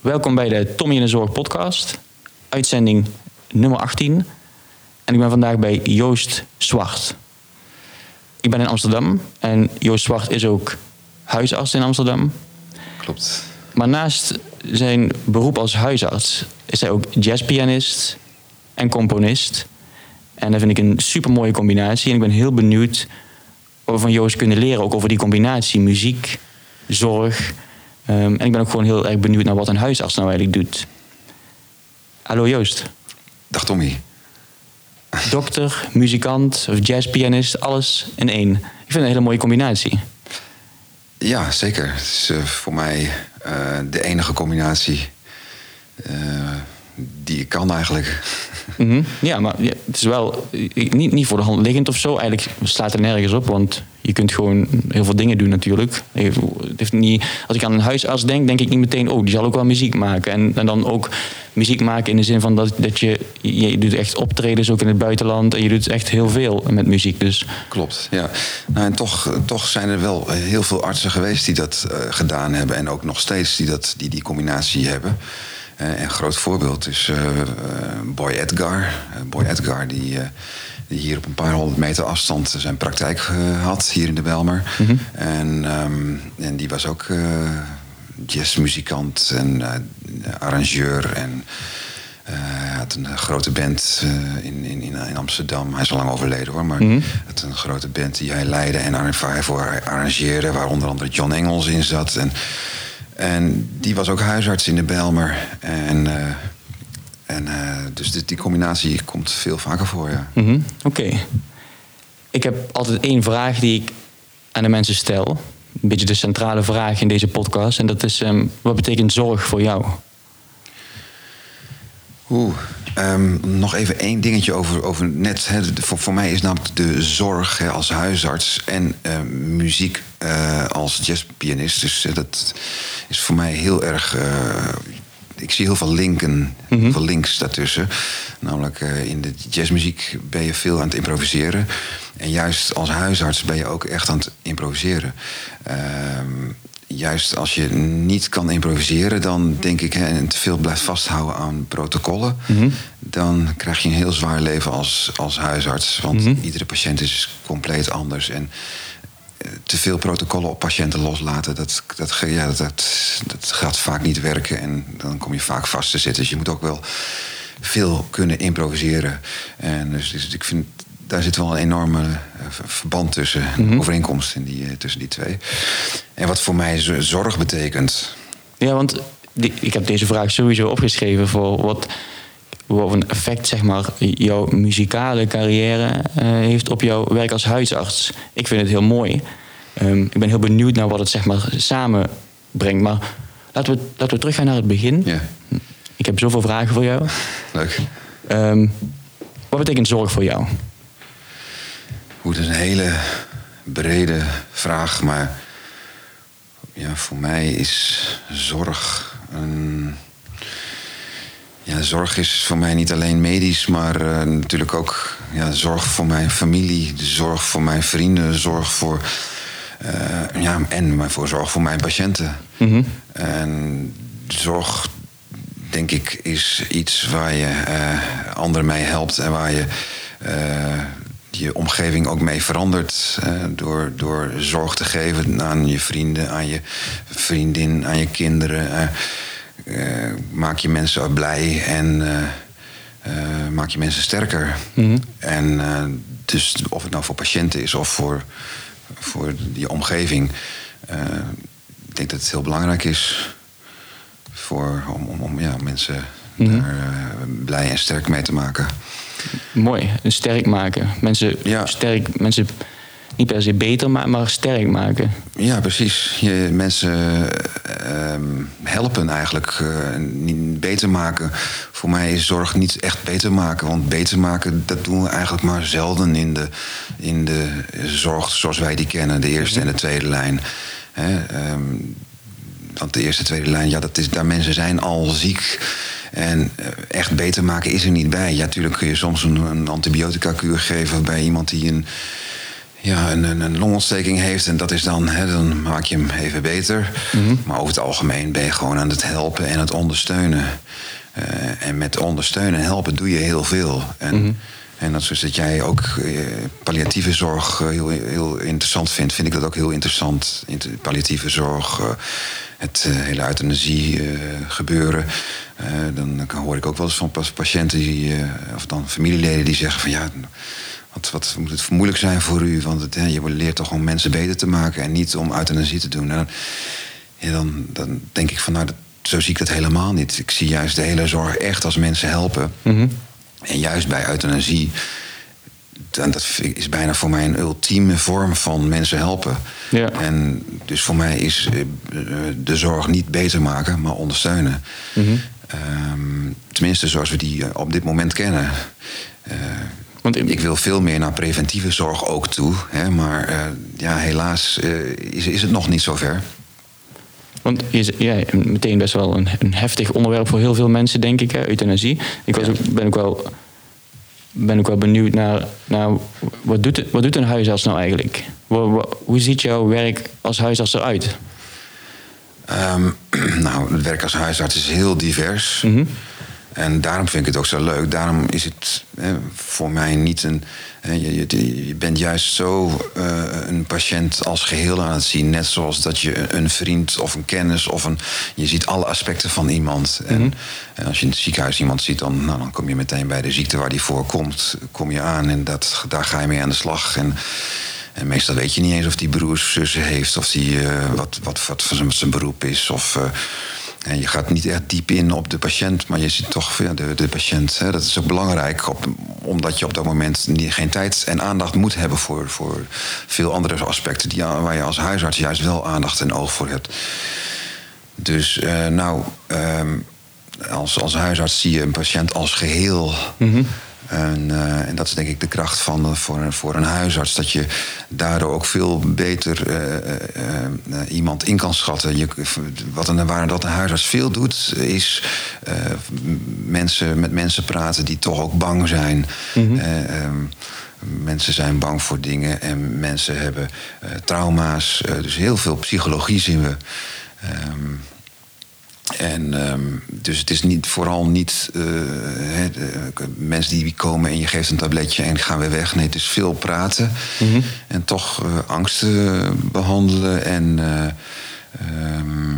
Welkom bij de Tommy in de Zorg podcast, uitzending nummer 18. En ik ben vandaag bij Joost Zwart. Ik ben in Amsterdam en Joost Zwart is ook huisarts in Amsterdam. Klopt. Maar naast zijn beroep als huisarts is hij ook jazzpianist en componist. En dat vind ik een super mooie combinatie. En ik ben heel benieuwd wat we van Joost kunnen leren, ook over die combinatie muziek, zorg. Ehm, en ik ben ook gewoon heel erg benieuwd naar wat een huisarts nou eigenlijk doet. Hallo Joost. Dag Tommy. Dokter, muzikant of jazzpianist, alles in één. Ik vind het een hele mooie combinatie. Ja, zeker. Het is uh, voor mij uh, de enige combinatie uh, die ik kan eigenlijk. Mm -hmm. Ja, maar ja, het is wel niet, niet voor de hand liggend of zo. Eigenlijk slaat er nergens op, want je kunt gewoon heel veel dingen doen natuurlijk. Het heeft niet, als ik aan een huisarts denk, denk ik niet meteen... oh, die zal ook wel muziek maken. En, dan ook muziek maken in de zin van dat, dat je... je doet echt optredens ook in het buitenland... en je doet echt heel veel met muziek, dus... Klopt, ja. Nou, en toch, toch zijn er wel heel veel artsen geweest die dat uh, gedaan hebben... en ook nog steeds die dat, die, die combinatie hebben... Uh, een groot voorbeeld is Boy Edgar. Boy Edgar die, die hier op een paar honderd meter afstand zijn praktijk had, hier in de Belmer. Mm -hmm. en, um, en die was ook jazzmuzikant en arrangeur. En hij had een grote band in, in, in Amsterdam. Hij is al lang overleden hoor, maar mm -hmm. het een grote band die hij leidde en voor arrangeerde, waar onder andere John Engels in zat. En, en die was ook huisarts in de Belmer. En, uh, en uh, dus die, die, combinatie komt veel vaker voor, ja. Mm -hmm. Oké. Okay. Ik heb altijd één vraag die ik aan de mensen stel. Een beetje de centrale vraag in deze podcast. En dat is, um, wat betekent zorg voor jou? Oeh, um, nog even één dingetje over, over net. Hè, voor, voor mij is namelijk de zorg hè, als huisarts en uh, muziek uh, als jazzpianist. Dus uh, dat is voor mij heel erg. Ik zie heel veel linken, mm -hmm. heel veel links daartussen. Namelijk in de jazzmuziek ben je veel aan het improviseren. En juist als huisarts ben je ook echt aan het improviseren. Ehm, juist als je niet kan improviseren, dan denk ik, hè, en te veel blijft vasthouden aan protocollen, mm -hmm. dan krijg je een heel zwaar leven als, als huisarts. Want mm -hmm. iedere patiënt is compleet anders. En te veel protocollen op patiënten loslaten, dat, dat, ja, dat, dat, dat gaat vaak niet werken. En dan kom je vaak vast te zitten. Dus je moet ook wel veel kunnen improviseren. En dus, dus ik vind daar zit wel een enorme verband tussen, mm -hmm. overeenkomst in die, tussen die twee. En wat voor mij zorg betekent. Ja, want die, ik heb deze vraag sowieso opgeschreven voor wat, wat een effect zeg maar, jouw muzikale carrière uh, heeft op jouw werk als huisarts. Ik vind het heel mooi. Um, ik ben heel benieuwd naar wat het zeg maar, samenbrengt. Maar laten we, laten we teruggaan naar het begin. Ja. Ik heb zoveel vragen voor jou. Leuk. Um, wat betekent zorg voor jou? Goed, dat is een hele brede vraag, maar ja, voor mij is zorg een. Ja, zorg is voor mij niet alleen medisch, maar uh, natuurlijk ook ja, zorg voor mijn familie, zorg voor mijn vrienden, zorg voor. Uh, ja, en voor zorg voor mijn patiënten. Mm -hmm. En zorg, denk ik, is iets waar je uh, anderen mee helpt en waar je je omgeving ook mee verandert. Door, door zorg te geven aan je vrienden, aan je vriendin, aan je kinderen. Maak je mensen blij en maak je mensen sterker. Mm -hmm. En dus of het nou voor patiënten is of voor, voor je omgeving. ik denk dat het heel belangrijk is voor, om, om, om ja, mensen mm -hmm. daar blij en sterk mee te maken. Mooi, sterk maken. Mensen ja. sterk, mensen niet per se beter, maar, maar sterk maken. Ja, precies. Je, mensen uh, helpen eigenlijk, niet beter maken. Voor mij is zorg niet echt beter maken. Want beter maken, dat doen we eigenlijk maar zelden in de, in de zorg zoals wij die kennen. De eerste en de tweede lijn. Hè, um, want de eerste, tweede lijn, ja, dat is, daar mensen zijn al ziek. En echt beter maken is er niet bij. Ja, natuurlijk kun je soms een, een antibiotica-kuur geven bij iemand die een, ja, een, een, longontsteking heeft. En dat is dan, hè, dan maak je hem even beter. Maar over het algemeen ben je gewoon aan het helpen en het ondersteunen. Eh, en met ondersteunen en helpen doe je heel veel. En, en dat is dat jij ook eh, palliatieve zorg eh, heel, heel interessant vindt, vind ik dat ook heel interessant. Inter- Palliatieve zorg, het hele euthanasie gebeuren. Dan hoor ik ook wel eens van pas- patiënten die, of dan familieleden die zeggen van ja. Wat, wat moet het moeilijk zijn voor u? Want het, hè, je leert toch om mensen beter te maken en niet om euthanasie te doen. En dan, ja, dan, dan denk ik van nou, dat, zo zie ik dat helemaal niet. Ik zie juist de hele zorg echt als mensen helpen. En juist bij euthanasie, dan, dat is bijna voor mij een ultieme vorm van mensen helpen. Ja. En dus voor mij is eh, eh, de zorg niet beter maken, maar ondersteunen. Ehm, tenminste, zoals we die eh, op dit moment kennen. Eh, Want in- ik wil veel meer naar preventieve zorg ook toe. Hè, maar eh, ja, helaas eh, is, is het nog niet zover. Want je ja, meteen best wel een, een heftig onderwerp voor heel veel mensen, denk ik, hè, euthanasie. Ik was ook, ben, ook wel, ben ook wel benieuwd naar, naar wat, doet, wat doet een huisarts nou eigenlijk? Hoe ziet jouw werk als huisarts eruit? Ehm, nou, het werk als huisarts is heel divers. En daarom vind ik het ook zo leuk. Daarom is het hè, voor mij niet een. hè, je, je, je bent juist zo eh, een patiënt als geheel aan het zien. Net zoals dat je een vriend of een kennis of een. Je ziet alle aspecten van iemand. En, en als je in het ziekenhuis iemand ziet, dan, nou, dan kom je meteen bij de ziekte waar die voorkomt. Kom je aan en dat, daar ga je mee aan de slag. En, en meestal weet je niet eens of die broers of zussen heeft, of die, eh, wat, wat, wat zijn beroep is. Of, eh, en je gaat niet echt diep in op de patiënt, maar je ziet toch ja, de, de patiënt. Hè, dat is ook belangrijk, omdat je op dat moment niet, geen tijd en aandacht moet hebben voor, voor veel andere aspecten die, waar je als huisarts juist wel aandacht en oog voor hebt. Dus eh, nou, ehm, als, als huisarts zie je een patiënt als geheel. En, eh, en dat is denk ik de kracht van eh, voor, een- voor een huisarts. Dat je daardoor ook veel beter eh, iemand in kan schatten. Je, wat een, waar dat een huisarts veel doet, is mensen, met mensen praten die toch ook bang zijn. Eh, ehm, Mensen zijn bang voor dingen en mensen hebben trauma's. Dus heel veel psychologie zien we. Ehm, en ehm, dus het is niet, vooral niet eh, de- mensen die komen en je geeft een tabletje en gaan weer weg. Nee, het is veel praten en toch eh, angsten behandelen en. eh, ehm,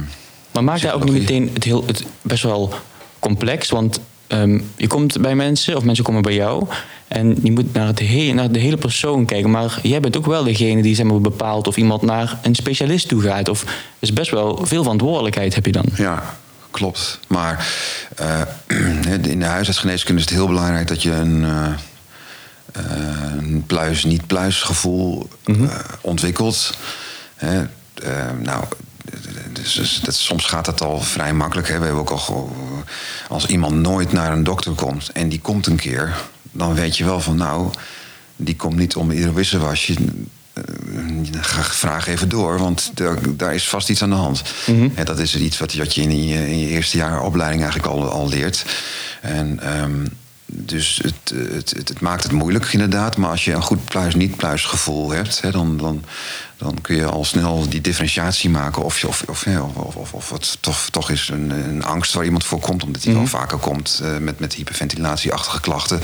Maar maakt dat ook niet meteen het, heel, het best wel complex? Want ehm, je komt bij mensen, of mensen komen bij jou... en je moet naar, het he- naar de hele persoon kijken. Maar jij bent ook wel degene die zeg maar, bepaalt... of iemand naar een specialist toe gaat. Of, dus best wel veel verantwoordelijkheid heb je dan. Ja, klopt. Maar eh, in de huisartsgeneeskunde is het heel belangrijk dat je een, eh, eh, een pluis-niet-pluis gevoel eh, ontwikkelt. Hè, nou, dus, dus dat, soms gaat dat al vrij makkelijk. Hè. We hebben ook al, als iemand nooit naar een dokter komt en die komt een keer, dan weet je wel van nou, die komt niet om ieder wisselwasje. Eh, Ga vraag even door, want daar, daar is vast iets aan de hand. En dat is iets wat, wat je in je, in je eerste jaar opleiding eigenlijk al, al leert. En ehm, dus het, het, het, het maakt het moeilijk inderdaad. Maar als je een goed pluis-niet-pluis gevoel hebt, hè, dan, dan, dan kun je al snel die differentiatie maken. Of, je, of, of, of, of, of, het toch, toch is een, een angst waar iemand voor komt, omdat hij wel vaker komt eh, met, met hyperventilatieachtige klachten.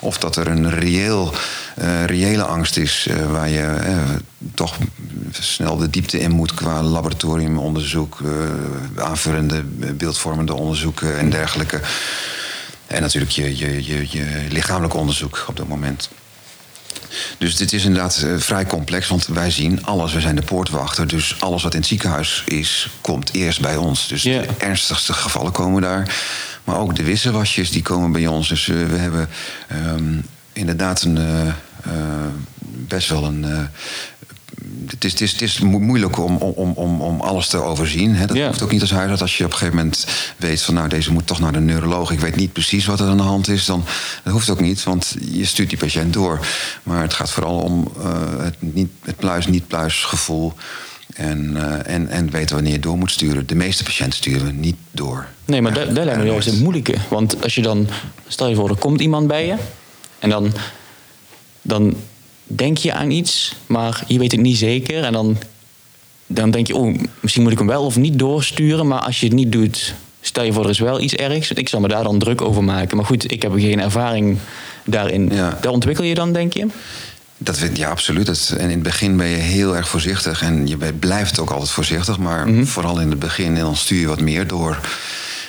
Of dat er een reëel, eh, reële angst is eh, waar je eh, toch snel de diepte in moet qua laboratoriumonderzoek, eh, aanvullende beeldvormende onderzoeken en dergelijke. En natuurlijk je, je, je, je lichamelijk onderzoek op dat moment. Dus dit is inderdaad eh, vrij complex, want wij zien alles. We zijn de poortwachter, dus alles wat in het ziekenhuis is, komt eerst bij ons. Dus de ernstigste gevallen komen daar. Maar ook de wisselwasjes, die komen bij ons. Dus eh, we hebben ehm, inderdaad een, eh, best wel een... het is, het is, het is mo- moeilijk om, om, om, om alles te overzien. Hè. Dat Ja. hoeft ook niet als huisarts. Als je op een gegeven moment weet van... nou, deze moet toch naar de neuroloog. Ik weet niet precies wat er aan de hand is. Dan, dat hoeft ook niet, want je stuurt die patiënt door. Maar het gaat vooral om eh, het, niet, het pluis-niet-pluis gevoel... En, eh, en, en weten wanneer je door moet sturen. De meeste patiënten sturen we niet door. Nee, maar dat lijkt me juist het moeilijke. Want als je dan, stel je voor, er komt iemand bij je. En dan, dan denk je aan iets, maar je weet het niet zeker. En dan, dan denk je, oh, misschien moet ik hem wel of niet doorsturen. Maar als je het niet doet, stel je voor er is wel iets ergs. Ik zal me daar dan druk over maken. Maar goed, ik heb geen ervaring daarin. Ja. Daar ontwikkel je dan, denk je? Dat, vind- ja, absoluut. Dat, en in het begin ben je heel erg voorzichtig. En je blijft ook altijd voorzichtig. Maar vooral in het begin, en dan stuur je wat meer door.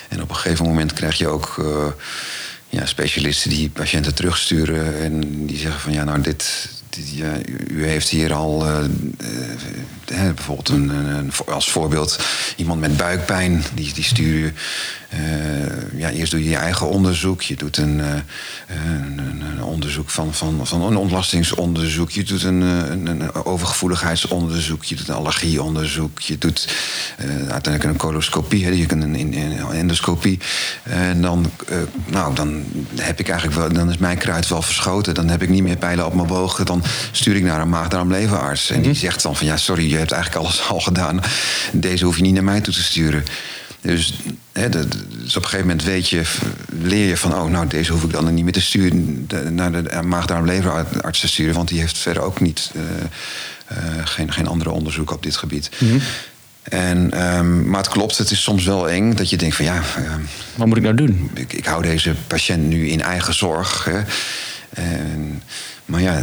En op een gegeven moment krijg je ook eh, ja, specialisten die patiënten terugsturen. En die zeggen van ja, nou, dit. Ja, u- u heeft hier al eh, eh, bijvoorbeeld een, als voorbeeld iemand met buikpijn. Die, die stuur je. Eh, ja, eerst doe je je eigen onderzoek. Je doet een, eh, een, een- een onderzoek van, van, van een ontlastingsonderzoek. Je doet een, eh, een, een overgevoeligheidsonderzoek. Je doet een allergieonderzoek. Je doet uiteindelijk een coloscopie. Hè. Je kunt een, endoscopie. En dan, nou, dan heb ik eigenlijk wel, dan is mijn kruid wel verschoten. Dan heb ik niet meer pijlen op mijn boog. Dan stuur ik naar een maag-darm-leverarts. En die zegt dan van ja, sorry, je hebt eigenlijk alles al gedaan. Deze hoef je niet naar mij toe te sturen. Dus, hè, de- dus op een gegeven moment weet je, leer je van... oh, nou, deze hoef ik dan niet meer te sturen... de- naar de maag-darm-leverarts te sturen... want die heeft verder ook niet, eh, eh, geen, geen andere onderzoek op dit gebied. En, ehm, maar het klopt, het is soms wel eng dat je denkt van ja... ehm, Wat moet ik nou doen? ik, ik hou deze patiënt nu in eigen zorg. Hè. En, maar ja,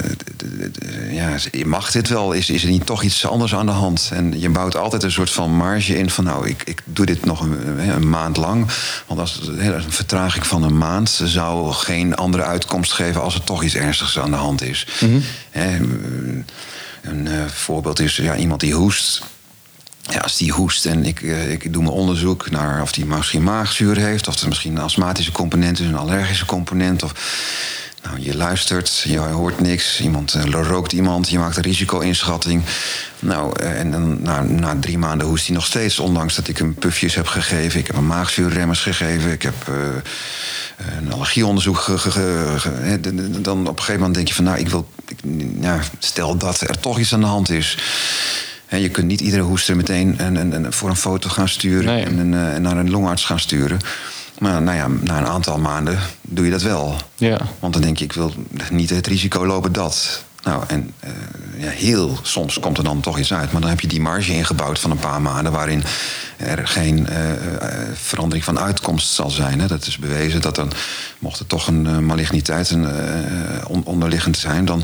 ja, mag dit wel? Is, is er niet toch iets anders aan de hand? En je bouwt altijd een soort van marge in van... nou, ik, ik doe dit nog een, een maand lang. Want als een vertraging van een maand... zou geen andere uitkomst geven als er toch iets ernstigs aan de hand is. Hè, een eh, voorbeeld is ja, iemand die hoest... Ja, als die hoest en ik, eh, ik doe mijn onderzoek naar of die misschien maagzuur heeft, of er misschien een astmatische component is, een allergische component. Of, nou, je luistert, je hoort niks, iemand eh, rookt iemand, je maakt een risico-inschatting. Nou, eh, en dan, na, na drie maanden hoest hij nog steeds, ondanks dat ik hem pufjes heb gegeven. Ik heb hem maagzuurremmers gegeven, ik heb eh, een allergieonderzoek ge, ge- ge- ge- hè, d- d- Dan op een gegeven moment denk je van, nou, ik wil, ik, stel dat er toch iets aan de hand is. Hè, je kunt niet iedere hoester meteen een, een, een- voor een foto gaan sturen Nee. en, een, en naar een longarts gaan sturen. Maar nou ja, na een aantal maanden doe je dat wel. Ja. Want dan denk je, ik wil niet het risico lopen dat. Nou, en eh, ja, heel soms komt er dan toch iets uit. Maar dan heb je die marge ingebouwd van een paar maanden... waarin er geen eh, eh, verandering van uitkomst zal zijn. Hè. Dat is bewezen dat dan, mocht er toch een maligniteit een, on- onderliggend zijn... dan,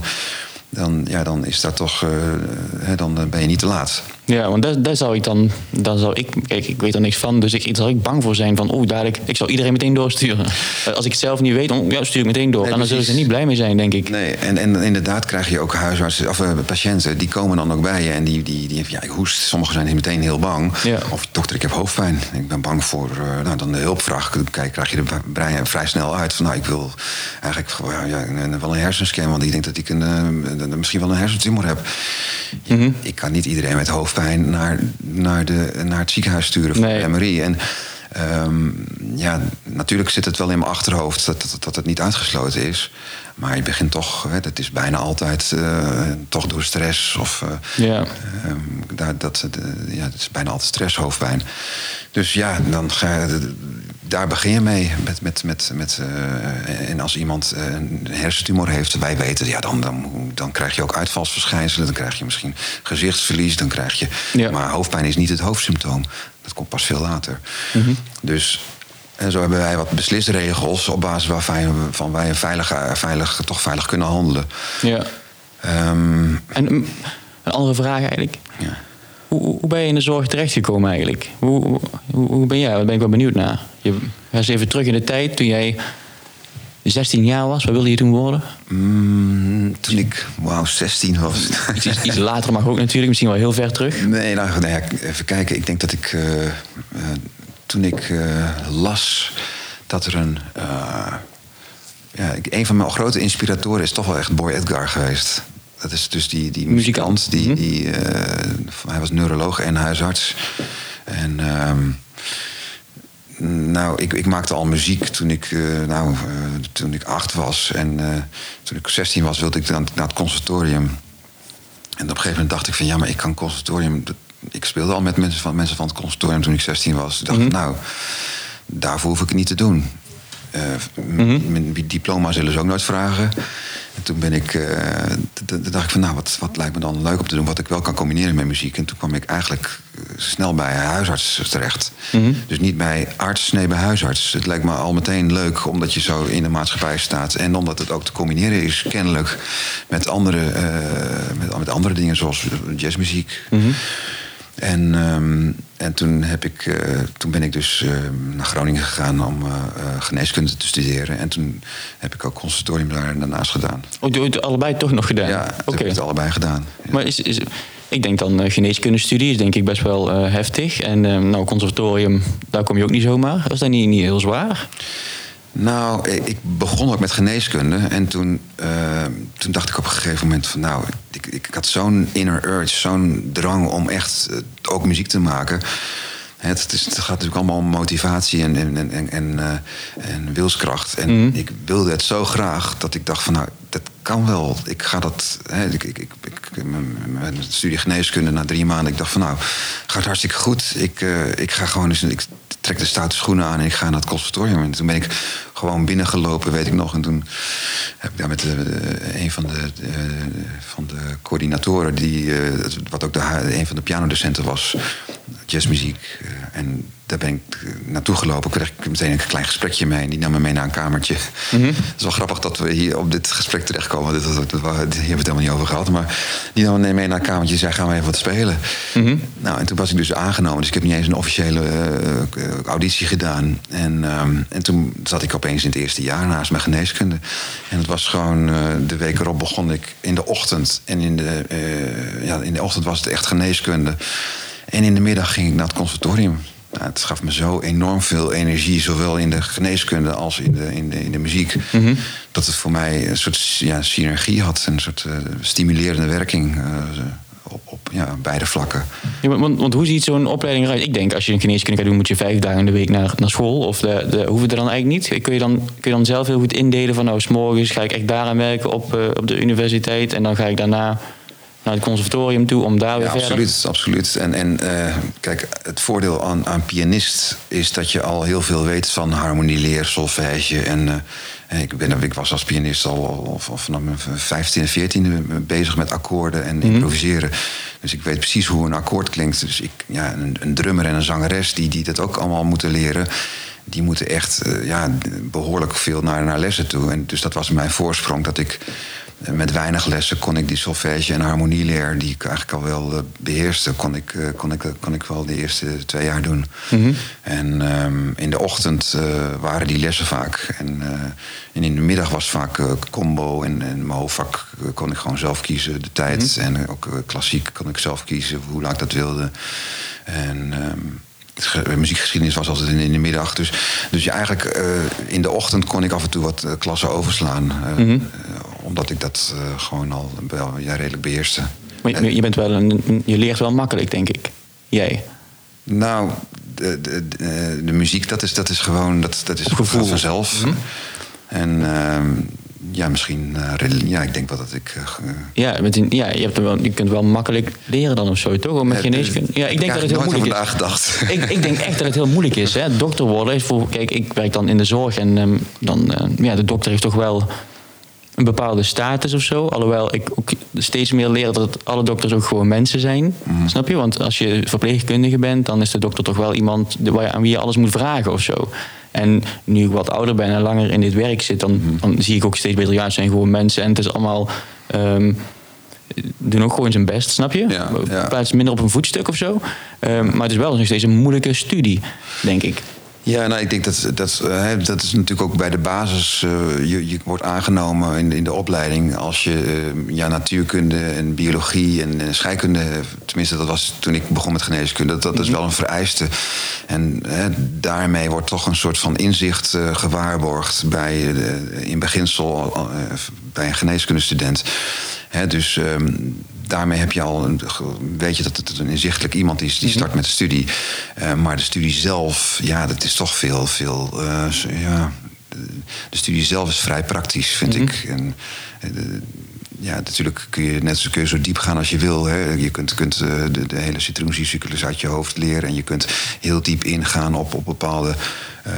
dan, ja, dan is dat toch, hè, dan ben je niet te laat. Ja, want daar, daar zou ik dan, dan zou ik, kijk, ik weet er niks van, dus ik, daar zou ik bang voor zijn van, oeh, dadelijk, ik zou iedereen meteen doorsturen. Als ik het zelf niet weet, dan ja, stuur ik meteen door. Nee, en dan zullen ze er niet blij mee zijn, denk ik. Nee, en, en inderdaad krijg je ook huisartsen of eh, patiënten die komen dan ook bij je en die, die, die ja, ik hoest. Sommigen zijn meteen heel bang. Ja. Of dokter, ik heb hoofdpijn. Ik ben bang voor. eh, nou, dan de hulpvraag. Kijk, krijg je er vrij, vrij snel uit van, nou, ik wil eigenlijk ja, wel een hersenscan, want ik denk dat ik een, eh, misschien wel een hersentumor heb. Mhm. Ik kan niet iedereen met hoofdpijn naar, naar, de, naar het ziekenhuis sturen voor Nee. de MRI. En ehm, ja, natuurlijk zit het wel in mijn achterhoofd dat, dat, dat het niet uitgesloten is. Maar je begint toch, hè, dat is bijna altijd eh, toch door stress of. Ja. daar, dat, eh, ja, het is bijna altijd stress, hoofdpijn. Dus ja, dan ga je, daar begin je mee. Met, met, met, met, eh, en als iemand eh, een hersentumor heeft, wij weten, ja, dan, dan, dan krijg je ook uitvalsverschijnselen. Dan krijg je misschien gezichtsverlies. Dan krijg je, Ja. Maar hoofdpijn is niet het hoofdsymptoom. Dat komt pas veel later. Dus en zo hebben wij wat beslisregels op basis waarvan van wij veilig, veilig, toch veilig kunnen handelen. Ja. Ehm, En een andere vraag eigenlijk. ja. Hoe, hoe ben je in de zorg terechtgekomen eigenlijk? Hoe, hoe, hoe ben jij? Daar ben ik wel benieuwd naar. Je, eens even terug in de tijd toen jij 16 jaar was. Wat wilde je toen worden? Mm, toen ik, wauw, 16 was. Iets, iets, iets later mag ook natuurlijk, misschien wel heel ver terug. Nee, nou, nou ja, even kijken. Ik denk dat ik eh, eh, toen ik eh, las dat er een. ja, ik- een van mijn grote inspiratoren is toch wel echt Boy Edgar geweest. Dat is dus die, die Muzikant. Die, Mhm. die, eh, hij was neuroloog en huisarts. En. ehm, nou, ik, ik maakte al muziek toen ik, eh, nou, eh, toen ik acht was. En toen ik 16 was, wilde ik dan naar het conservatorium. En op een gegeven moment dacht ik van ja, maar ik kan conservatorium. Ik speelde al met mensen van, mensen van het conservatorium toen ik 16 was. Ik dacht, nou, daarvoor hoef ik het niet te doen. Eh, m- Mijn diploma zullen ze ook nooit vragen. En toen ben ik, toen dacht ik van nou, wat, wat lijkt me dan leuk om te doen, wat ik wel kan combineren met muziek. En toen kwam ik eigenlijk eh, snel bij huisarts terecht. Mhm. Dus niet bij arts, nee bij huisarts. Het lijkt me al meteen leuk omdat je zo in de maatschappij staat. En omdat het ook te combineren is, kennelijk, met andere, uh, met, met, andere dingen zoals jazzmuziek. Mm en, um, en toen, heb ik, uh, toen ben ik dus uh, naar Groningen gegaan om uh, geneeskunde te studeren. En toen heb ik ook conservatorium daar daarnaast gedaan. Oh, je het allebei toch nog gedaan? Ja, okay. heb ik het allebei gedaan. Ja. Maar is, is, ik denk dan geneeskundestudie is denk ik best wel heftig. En nou, conservatorium, daar kom je ook niet zomaar. Was dat niet, niet heel zwaar? Nou, ik begon ook met geneeskunde. En toen, uh, toen dacht ik op een gegeven moment van... nou, ik, ik had zo'n inner urge, zo'n drang om echt uh, ook muziek te maken. Het, is, het, gaat natuurlijk allemaal om motivatie en, en, en, en, uh, en wilskracht. En mm -hmm. ik wilde het zo graag dat ik dacht van... nou, dat kan wel. Ik ga dat... Hè, ik, ik, ik, mijn studie geneeskunde na drie maanden... ik dacht van nou, gaat hartstikke goed. Ik, ik ga gewoon eens... Ik, trek de stoute schoenen aan en ik ga naar het conservatorium. En toen ben ik gewoon binnengelopen, weet ik nog. En toen heb ik daar met de, een van de, de, van de coördinatoren, die, wat ook de, een van de pianodocenten was, jazzmuziek. En daar ben ik naartoe gelopen, kreeg ik meteen een klein gesprekje mee. En die nam me mee naar een kamertje. Mm -hmm. Het is wel grappig dat we hier op dit gesprek terechtkomen. Dit, dat, dat, hier hebben we het helemaal niet over gehad. Maar die nam me mee naar een kamertje en zei, gaan we even wat spelen. Mm -hmm. Nou, en toen was ik dus aangenomen. Dus ik heb niet eens een officiële uh, auditie gedaan. En, um, en toen zat ik opeens in het eerste jaar naast mijn geneeskunde. En het was gewoon, uh, de week erop begon ik in de ochtend. En in de, uh, ja, in de ochtend was het echt geneeskunde. En in de middag ging ik naar het conservatorium. Nou, het gaf me zo enorm veel energie, zowel in de geneeskunde als in de, in de, in de muziek. Mm -hmm. Dat het voor mij een soort ja, synergie had, een soort uh, stimulerende werking. Uh, op, op ja, beide vlakken. Ja, want, want, hoe ziet zo'n opleiding eruit? Ik denk, als je een geneeskunde gaat doen, moet je vijf dagen in de week naar, naar school. Of de, de, hoeven er dan eigenlijk niet? Kun je, dan, kun je dan zelf heel goed indelen van, nou, s morgens ga ik echt daaraan werken op, uh, op de universiteit. En dan ga ik daarna naar het conservatorium toe om daar weer ja, verder... Absoluut, absoluut. En, en uh, kijk, het voordeel aan, aan pianist is dat je al heel veel weet van harmonieleer, solfège. En uh, ik, ben, ik was als pianist al, al vanaf mijn 15 en 14e bezig met akkoorden en mm-hmm. improviseren. Dus ik weet precies hoe een akkoord klinkt. Dus ik, ja, een, een drummer en een zangeres die, die dat ook allemaal moeten leren die moeten echt uh, ja, behoorlijk veel naar, naar lessen toe. En dus dat was mijn voorsprong dat ik met weinig lessen kon ik die solfège en harmonieleer, die ik eigenlijk al wel beheerste, kon ik, uh, kon, ik, kon ik wel de eerste twee jaar doen. Mm-hmm. En um, in de ochtend uh, waren die lessen vaak. En, en, in de middag was vaak combo. En, en mijn hoofdvak kon ik gewoon zelf kiezen, de tijd. Mm-hmm. En ook klassiek kon ik zelf kiezen, hoe lang ik dat wilde. En. Um, muziekgeschiedenis was altijd in, de middag. Dus, dus je eigenlijk uh, in de ochtend kon ik af en toe wat klassen overslaan. Uh, mm-hmm. Omdat ik dat gewoon al wel ja, redelijk beheerste. Maar je, je, bent wel een, je leert wel makkelijk, denk ik. Jij? Nou, de, de, de, de muziek, dat is, dat is gewoon dat, dat is gevoel vanzelf. Mm-hmm. En ehm, ja, misschien. Uh, ja, ik denk wel dat ik. Uh, ja, met een, ja je, hebt wel, je kunt wel makkelijk leren dan of zo, toch? Om met geneeskunde. Ja, ik denk dat het heel moeilijk is. gedacht. Ik, ik denk echt dat het heel moeilijk is. Hè? Dokter worden is voor. Kijk, ik werk dan in de zorg en um, dan. Uh, ja, de dokter heeft toch wel een bepaalde status of zo. Alhoewel ik ook steeds meer leer dat alle dokters ook gewoon mensen zijn. Mm. Snap je? Want als je verpleegkundige bent, dan is de dokter toch wel iemand aan wie je alles moet vragen of zo. En nu ik wat ouder ben en langer in dit werk zit, dan, mm. dan zie ik ook steeds beter, ja, het zijn gewoon mensen en het is allemaal. Um, doen ook gewoon zijn best, snap je? Ja, ja. Plaats minder op een voetstuk of zo. Um, maar het is wel nog steeds een moeilijke studie, denk ik. Ja, nou, ik denk dat dat, uh, dat is natuurlijk ook bij de basis. Uh, je, je wordt aangenomen in de, in de opleiding als je uh, ja, natuurkunde en biologie en, en, scheikunde. Tenminste, dat was toen ik begon met geneeskunde. Dat, dat is wel een vereiste. En daarmee wordt toch een soort van inzicht gewaarborgd bij, in beginsel bij een geneeskundestudent. Hè, dus. Um, daarmee heb je al een, weet je dat het een inzichtelijk iemand is die start met de studie. Uh, maar de studie zelf, ja, dat is toch veel, veel. Uh, ja, de studie zelf is vrij praktisch, vind mm -hmm. ik. En, uh, ja, natuurlijk kun je net zo, kun je zo diep gaan als je wil. Hè. Je kunt, kunt de, de, hele citroencyclus uit je hoofd leren. En je kunt heel diep ingaan op, op bepaalde uh,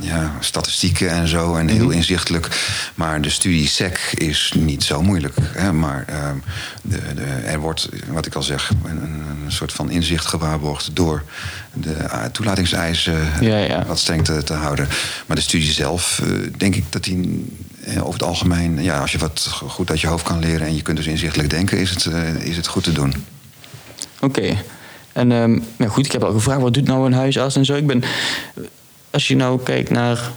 ja, statistieken en zo en heel inzichtelijk. Maar de studie SEC is niet zo moeilijk. Hè? Maar ehm, de, de, er wordt, wat ik al zeg, een, een soort van inzicht gewaarborgd door de eh, toelatingseisen Ja, ja. wat streng te, te houden. Maar de studie zelf, eh, denk ik dat die eh, over het algemeen, ja, als je wat goed uit je hoofd kan leren en je kunt dus inzichtelijk denken, is het, eh, is het goed te doen. Oké. En ehm, ja, goed, ik heb al gevraagd, wat doet nou een huisarts en zo? Ik ben, als je nou kijkt naar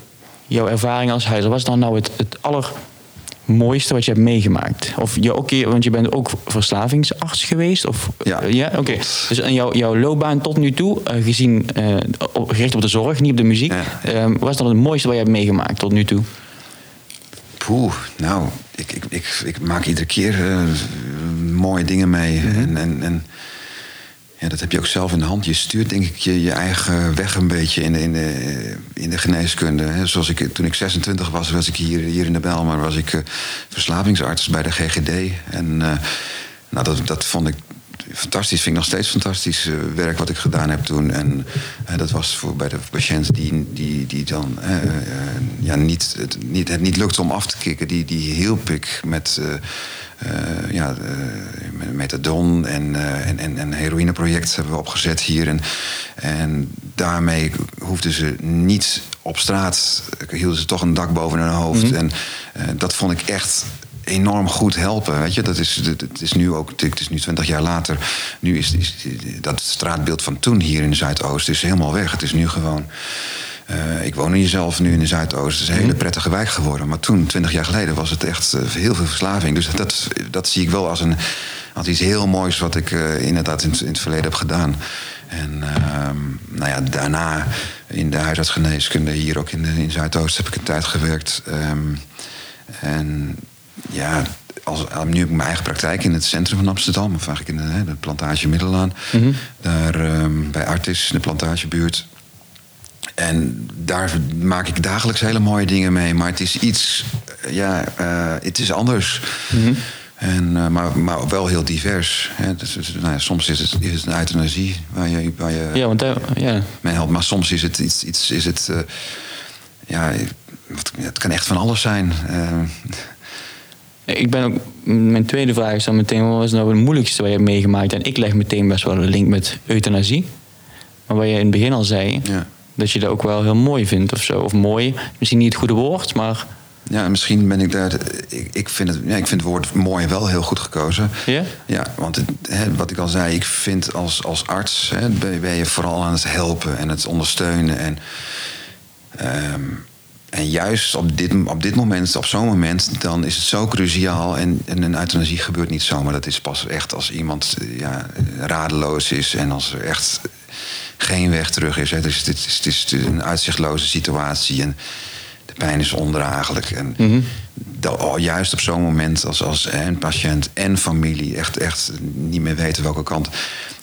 jouw ervaring als huisarts, wat is dan nou het, het allermooiste wat je hebt meegemaakt? Of je ook, want je bent ook verslavingsarts geweest? Of, Ja. ja? Oké. Dus in jouw, jouw loopbaan tot nu toe, eh, gezien, eh, gericht op de zorg, niet op de muziek, Ja. ehm, wat is dan het mooiste wat je hebt meegemaakt tot nu toe? Poeh, nou, ik, ik, ik, ik maak iedere keer eh, mooie dingen mee. En, en, en ja, dat heb je ook zelf in de hand. Je stuurt denk ik je, je eigen weg een beetje in de, in de, in de geneeskunde. Hè. Zoals ik, toen ik 26 was, was ik hier, hier in de Bijlmer... was ik eh, verslavingsarts bij de GGD. En eh, nou, dat, dat vond ik fantastisch. Vind ik nog steeds fantastisch eh, werk wat ik gedaan heb toen. En eh, dat was voor bij de patiënt die, die, die dan eh, ja, niet, het, niet, het niet lukte om af te kicken. Die, die hielp ik met... eh, ja, met methadon en, eh, en, en, en heroïneproject hebben we opgezet hier. En, en daarmee hoefden ze niet op straat, hielden ze toch een dak boven hun hoofd. En eh, dat vond ik echt enorm goed helpen. Weet je? Dat is, het het is nu ook, het is nu twintig jaar later. Nu is, is dat straatbeeld van toen hier in de Zuidoost is helemaal weg. Het is nu gewoon. eh, ik woon hier zelf nu in de Zuidoost. Het is een hele prettige wijk geworden. Maar toen, twintig jaar geleden, was het echt eh, heel veel verslaving. Dus dat, dat zie ik wel als, een, als iets heel moois wat ik eh, inderdaad in, het- in het verleden heb gedaan. En ehm, nou ja, daarna in de huisartsgeneeskunde hier ook in, de, in Zuidoost heb ik een tijd gewerkt. Ehm, en ja, als, nu heb ik mijn eigen praktijk in het centrum van Amsterdam. Of eigenlijk in de, hè, de plantage Middelaan. Daar ehm, bij Artis, in de plantagebuurt. En daar maak ik dagelijks hele mooie dingen mee. Maar het is iets, eh, ja, eh, het is anders. En, eh, maar, maar wel heel divers. Hè. Dus, dus, nou ja, soms is het, is het een euthanasie waar je, waar je Ja, want ja. mee helpt. Maar soms is het iets, iets is het, eh, ja, het kan echt van alles zijn. Ik ben ook, mijn tweede vraag is dan meteen, wat was nou het moeilijkste wat je hebt meegemaakt? En ik leg meteen best wel een link met euthanasie. Maar wat je in het begin al zei, Ja. dat je dat ook wel heel mooi vindt of zo. Of mooi, misschien niet het goede woord, maar Ja, misschien ben ik daar. Ik, ik, vind het, ja, ik vind het woord mooi wel heel goed gekozen. Ja? Ja, want het, hè, wat ik al zei, ik vind als, als arts hè, ben, ben je vooral aan het helpen en het ondersteunen. En, ehm, en juist op dit, op dit moment, op zo'n moment, dan is het zo cruciaal. En, en een euthanasie gebeurt niet zomaar. Dat is pas echt als iemand eh, ja, radeloos is en als er echt geen weg terug is. Hè. Dus het is, het is een uitzichtloze situatie. En, de pijn is ondraaglijk. En dat- oh, juist op zo'n moment als, als en patiënt en familie echt, echt niet meer weten welke kant.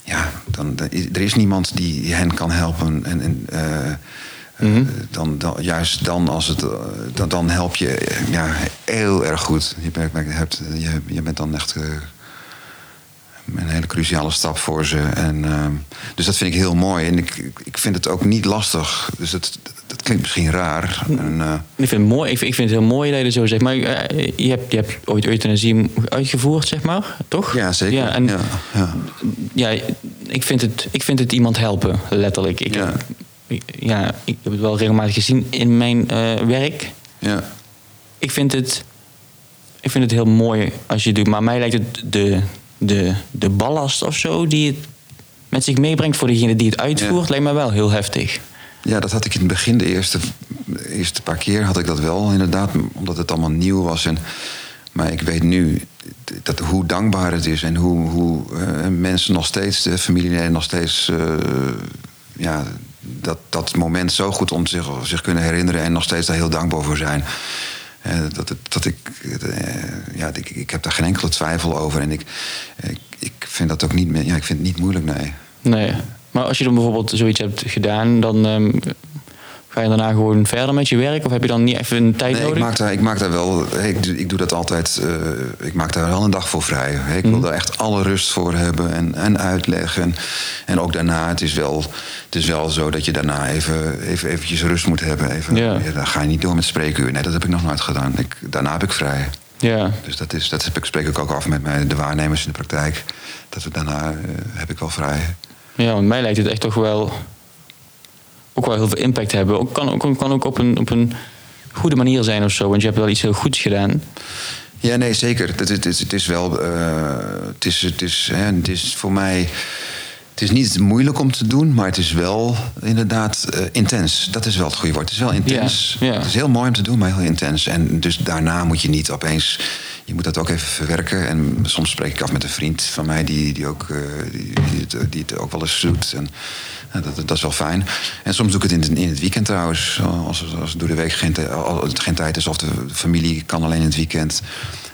Ja, dan, er is niemand die hen kan helpen. En, en, eh, dan, dan, juist dan, als het, eh, dan, dan help je eh, ja, heel erg goed. Je, bent- hebt, je, je bent dan echt een hele cruciale stap voor ze. En, dus dat vind ik heel mooi. En ik, ik vind het ook niet lastig. Dus dat, dat klinkt misschien raar. En, ik vind het mooi. Ik vind, ik vind het heel mooi dat je dat zo zegt. Maar je hebt, je hebt ooit euthanasie uitgevoerd, zeg maar, toch? ja, zeker. Ja, en ja, ja. ja, ik, vind het, ik vind het iemand helpen, letterlijk. Ik, Ja. Ja, ik heb het wel regelmatig gezien in mijn eh, werk. ja. Ik vind, het, ik vind het heel mooi als je het doet. Maar mij lijkt het de, de, de ballast of zo die het met zich meebrengt voor degene die het uitvoert, Ja. lijkt mij wel heel heftig. Ja, dat had ik in het begin, de eerste, de eerste paar keer had ik dat wel, inderdaad, omdat het allemaal nieuw was. En, maar ik weet nu dat, hoe dankbaar het is en hoe, hoe eh, mensen nog steeds, de familieleden nog steeds, eh, ja, dat, dat moment zo goed om zich, zich kunnen herinneren en nog steeds daar heel dankbaar voor zijn. Eh, dat, het- dat ik, eh, ja, ik, ik heb daar geen enkele twijfel over. En ik, ik, ik vind dat ook niet, ja, ik vind het niet moeilijk, nee. Nee. Maar als je dan bijvoorbeeld zoiets hebt gedaan, dan ehm, Ga je daarna gewoon verder met je werk? Of heb je dan niet even een tijd Nee, nodig? ik maak daar, ik maak daar wel. Ik, doe- ik doe dat altijd. eh, ik maak daar wel een dag voor vrij. Ik wil Mhm. daar echt alle rust voor hebben en, en uitleg. En, en ook daarna, het is, wel, het is wel zo dat je daarna even, even eventjes rust moet hebben. Even, Ja. Dan ga je niet door met spreekuur. Nee, dat heb ik nog nooit gedaan. Ik, daarna heb ik vrij. Ja. Dus dat, is, dat heb ik, spreek ik ook af met mijn, de waarnemers in de praktijk. Dat we daarna eh, heb ik wel vrij. ja, want mij lijkt het echt toch wel... ook wel heel veel impact hebben. Ook, kan, ook, kan ook op een, op een goede manier zijn of zo. Want je hebt wel iets heel goeds gedaan. Ja, nee, zeker. Het, het, het, het is wel. eh, het, is, het, is, hè, het is voor mij. Het is niet moeilijk om te doen, maar het is wel inderdaad eh, intens. Dat is wel het goede woord. Het is wel intens. Het is heel mooi om te doen, maar heel intens. En dus daarna moet je niet opeens. Je moet dat ook even verwerken. En soms spreek ik af met een vriend van mij die, die, ook, eh, die, die, het, die het ook wel eens doet. En nou, dat, dat is wel fijn. En soms doe ik het in, in het weekend trouwens. Als, als door de week geen, tijd is of de familie kan alleen in het weekend.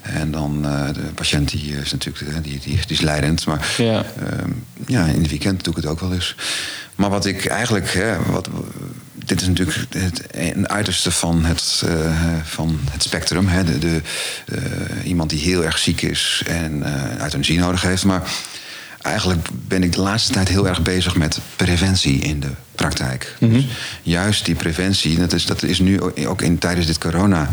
En dan eh, de patiënt die is natuurlijk eh, die, die, die is leidend. Maar Ja. ehm, ja, in het weekend doe ik het ook wel eens. Maar wat ik eigenlijk. Hè, wat, dit is natuurlijk het, een uiterste van het, eh, van het spectrum. Hè. De, de, iemand die heel erg ziek is en eh euthanasie nodig heeft. Maar eigenlijk ben ik de laatste tijd heel erg bezig met preventie in de praktijk. Dus juist die preventie, dat is, dat is nu ook in, tijdens dit corona,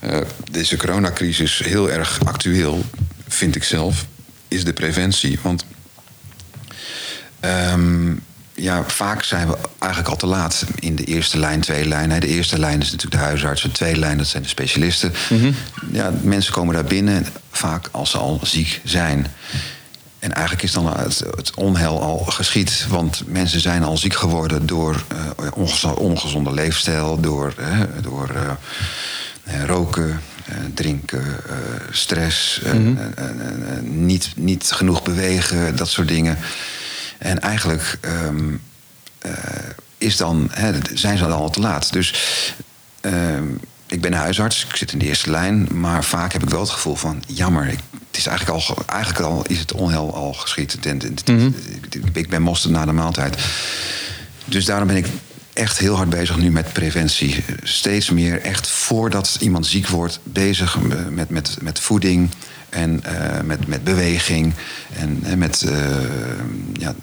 eh, deze coronacrisis heel erg actueel, vind ik zelf, is de preventie. Want Ehm, ja, vaak zijn we eigenlijk al te laat in de eerste lijn, tweede lijn. De eerste lijn is natuurlijk de huisarts, de tweede lijn dat zijn de specialisten. Ja, mensen komen daar binnen vaak als ze al ziek zijn. En eigenlijk is dan het, het onheil al geschied. Want mensen zijn al ziek geworden door eh, ongez- ongezonde leefstijl, door, door roken, drinken, stress, niet, niet genoeg bewegen, dat soort dingen. En eigenlijk ehm, eh, is dan, hè, zijn ze dan al te laat. Dus ehm, ik ben huisarts, ik zit in de eerste lijn, maar vaak heb ik wel het gevoel van jammer. Ik, het is eigenlijk al, ge- eigenlijk al is het onheil al geschied. Het- ik, ben mosterd na de maaltijd. Dus daarom ben ik echt heel hard bezig nu met preventie. Steeds meer echt voordat iemand ziek wordt, bezig met, met, met voeding en eh, met, met beweging en eh, met eh, ja,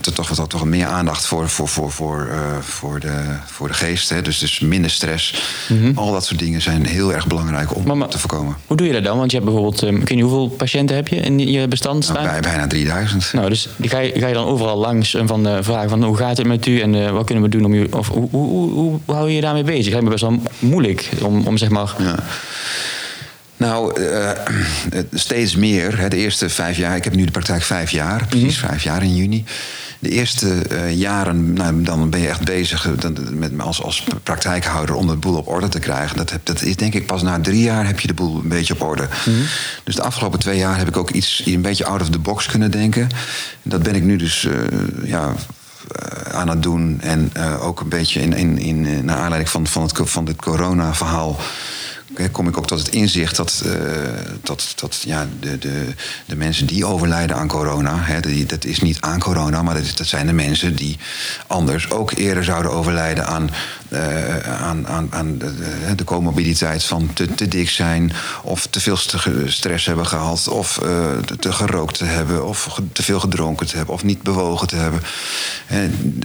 toch, toch, toch meer aandacht voor, voor, voor, voor, eh, voor, de, voor de geest. Hè? Dus, dus minder stress. Al dat soort dingen zijn heel erg belangrijk om te voorkomen. Hoe doe je dat dan? Want je hebt bijvoorbeeld... ik weet niet, hoeveel patiënten heb je in je bestand Nou, staan? bij, bijna 3000. Nou, dus die ga je, ga je dan overal langs en van eh, vragen van hoe gaat het met u en eh, wat kunnen we doen om u... Of hoe, hoe, hoe, hoe hou je je daarmee bezig? Het lijkt me best wel moeilijk om, om zeg maar... Ja. Nou, eh, steeds meer. Hè, de eerste vijf jaar, ik heb nu de praktijk vijf jaar, precies vijf jaar in juni. De eerste eh, jaren, nou, dan ben je echt bezig eh, dan- met, als, als praktijkhouder om de boel op orde te krijgen. Dat, heb, dat is denk ik pas na drie jaar heb je de boel een beetje op orde. Dus de afgelopen twee jaar heb ik ook iets een beetje out of the box kunnen denken. Dat ben ik nu dus eh, ja, eh, aan het doen. En eh, ook een beetje in, in, in, eh, naar aanleiding van, van, het, van dit corona-verhaal. Kom ik ook tot het inzicht dat, eh, dat, dat ja, de, de, de mensen die overlijden aan corona, hè, die, dat is niet aan corona, maar dat, zijn de mensen die anders ook eerder zouden overlijden aan, eh, aan, aan, aan de, de, comorbiditeit van te, te dik zijn, of te veel st- stress hebben gehad, of eh, te, te gerookt te hebben, of te veel gedronken te hebben, of niet bewogen te hebben. En,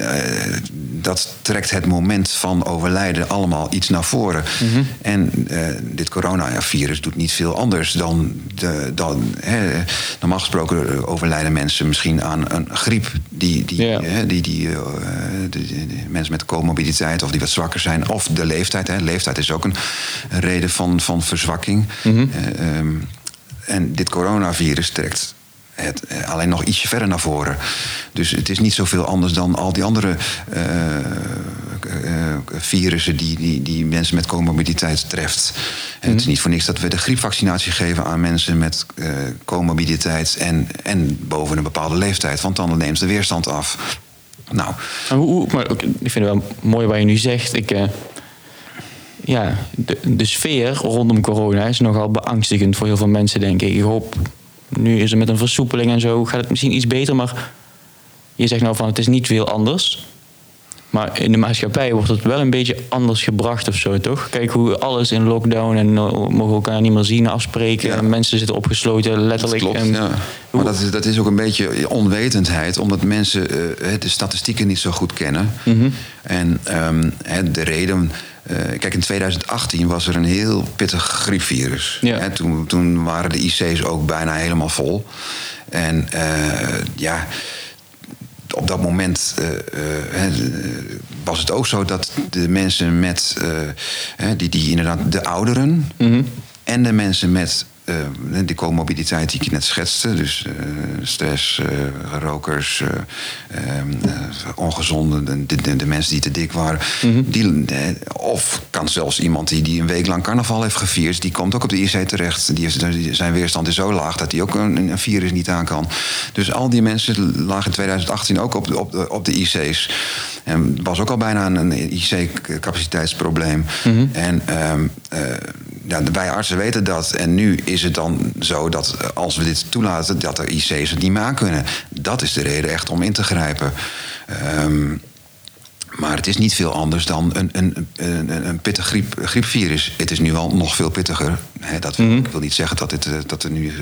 dat trekt het moment van overlijden allemaal iets naar voren. En eh, dit coronavirus doet niet veel anders dan. De, dan hè, normaal gesproken overlijden mensen misschien aan een griep. Die, die, hè, die, die, eh, mensen met comorbiditeit of die wat zwakker zijn. Of de leeftijd. Hè. Leeftijd is ook een, reden van, van verzwakking. Eh, ehm, en dit coronavirus trekt het eh, alleen nog ietsje verder naar voren. Dus het is niet zoveel anders dan al die andere eh, eh, virussen die, die, die mensen met comorbiditeit treft. En Het is niet voor niks dat we de griepvaccinatie geven aan mensen met comorbiditeit en, en boven een bepaalde leeftijd. Want dan neemt de weerstand af. Nou, hoe, maar ik vind het wel mooi wat je nu zegt. Ik, ja, de, de sfeer rondom corona is nogal beangstigend voor heel veel mensen, denk ik. Ik hoop, nu is er met een versoepeling en zo, gaat het misschien iets beter. Maar je zegt nou van, het is niet veel anders. Maar in de maatschappij wordt het wel een beetje anders gebracht of zo, toch? Kijk hoe alles in lockdown en uh, mogen elkaar niet meer zien, afspreken. Ja. En mensen zitten opgesloten, letterlijk. Dat klopt, En ja. Maar dat is, dat is ook een beetje onwetendheid, omdat mensen eh, de statistieken niet zo goed kennen. Mhm. En ehm, de reden. Eh, kijk, in 2018 was er een heel pittig griepvirus. Ja. Hè, toen, toen waren de IC's ook bijna helemaal vol. En eh, ja, op dat moment eh, was het ook zo dat de mensen met, die, die inderdaad de ouderen Mhm. en de mensen met eh, de comorbiditeit die ik net schetste, dus eh, stress, eh, rokers, eh, ehm, eh, ongezonde, de, de, de mensen die te dik waren, die, eh, of kan zelfs iemand die, die een week lang carnaval heeft gevierd, die komt ook op de IC terecht. Die heeft, die- zijn weerstand is zo laag dat hij ook een, een virus niet aan kan. Dus al die mensen lagen in 2018 ook op de, op de, op de IC's. En was ook al bijna een, IC-capaciteitsprobleem. En ehm, eh, ja, wij artsen weten dat. En nu is het dan zo dat eh, als we dit toelaten, dat de IC's het niet aan kunnen. Dat is de reden echt om in te grijpen. Ehm, maar het is niet veel anders dan een, een, een, een pittig griep, griepvirus. Het is nu wel nog veel pittiger. Dat wil, Ik wil niet zeggen dat, dit, eh, dat, er nu, eh,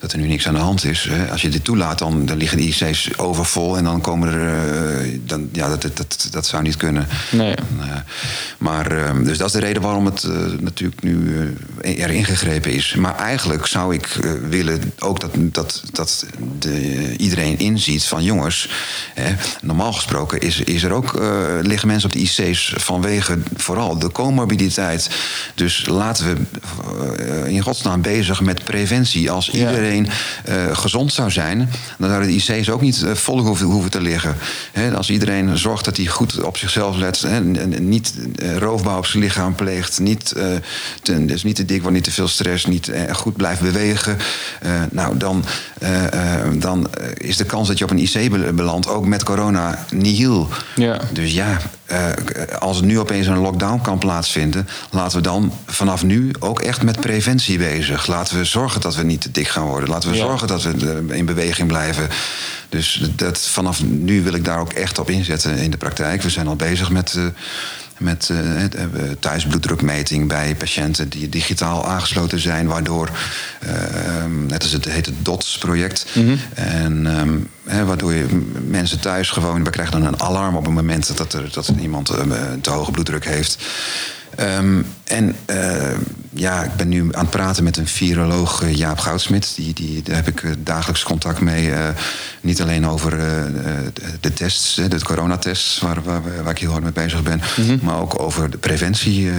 dat er nu niks aan de hand is. Als je dit toelaat, dan, dan liggen de IC's overvol. En dan komen er... eh, dan, ja, dat, dat, dat, dat zou niet kunnen. Nee. Maar, eh, dus dat is de reden waarom het natuurlijk nu er ingegrepen is. Maar eigenlijk zou ik willen ook dat, dat, dat de, iedereen inziet van jongens. Hè, normaal gesproken is, is er ook, liggen mensen op de IC's vanwege vooral de comorbiditeit. Dus laten we in godsnaam bezig met preventie. Als iedereen eh, gezond zou zijn, dan zouden de IC's ook niet eh, vol hoeven, te liggen. Als iedereen zorgt dat hij goed op zichzelf let, en niet eh, roofbouw op zijn lichaam pleegt, niet, eh, te, dus niet te dik wordt, niet te veel stress, niet eh, goed blijft bewegen, eh, nou dan, eh, eh, dan eh, is de kans dat je op een IC be- belandt ook met corona nihil. Ja. Dus ja, eh, als er nu opeens een lockdown kan plaatsvinden, laten we dan vanaf nu ook echt met preventie bezig. Laten we zorgen dat we niet te dik gaan worden. Laten we Ja. zorgen dat we eh, in beweging blijven. Dus dat, vanaf nu wil ik daar ook echt op inzetten in de praktijk. We zijn al bezig met. eh, met eh, eh, thuisbloeddrukmeting bij patiënten die digitaal aangesloten zijn, waardoor, eh, net als het heet het DOTS-project, en ehm, waardoor je mensen thuis gewoon, we krijgen dan een alarm op het moment dat er, dat er iemand eh, een te hoge bloeddruk heeft. Ehm, en eh, ja, ik ben nu aan het praten met een viroloog, eh, Jaap Goudsmit. Die, die, daar heb ik eh, dagelijks contact mee. eh, niet alleen over de, de tests, de coronatests, waar, waar, waar ik heel hard mee bezig ben. Maar ook over de preventie.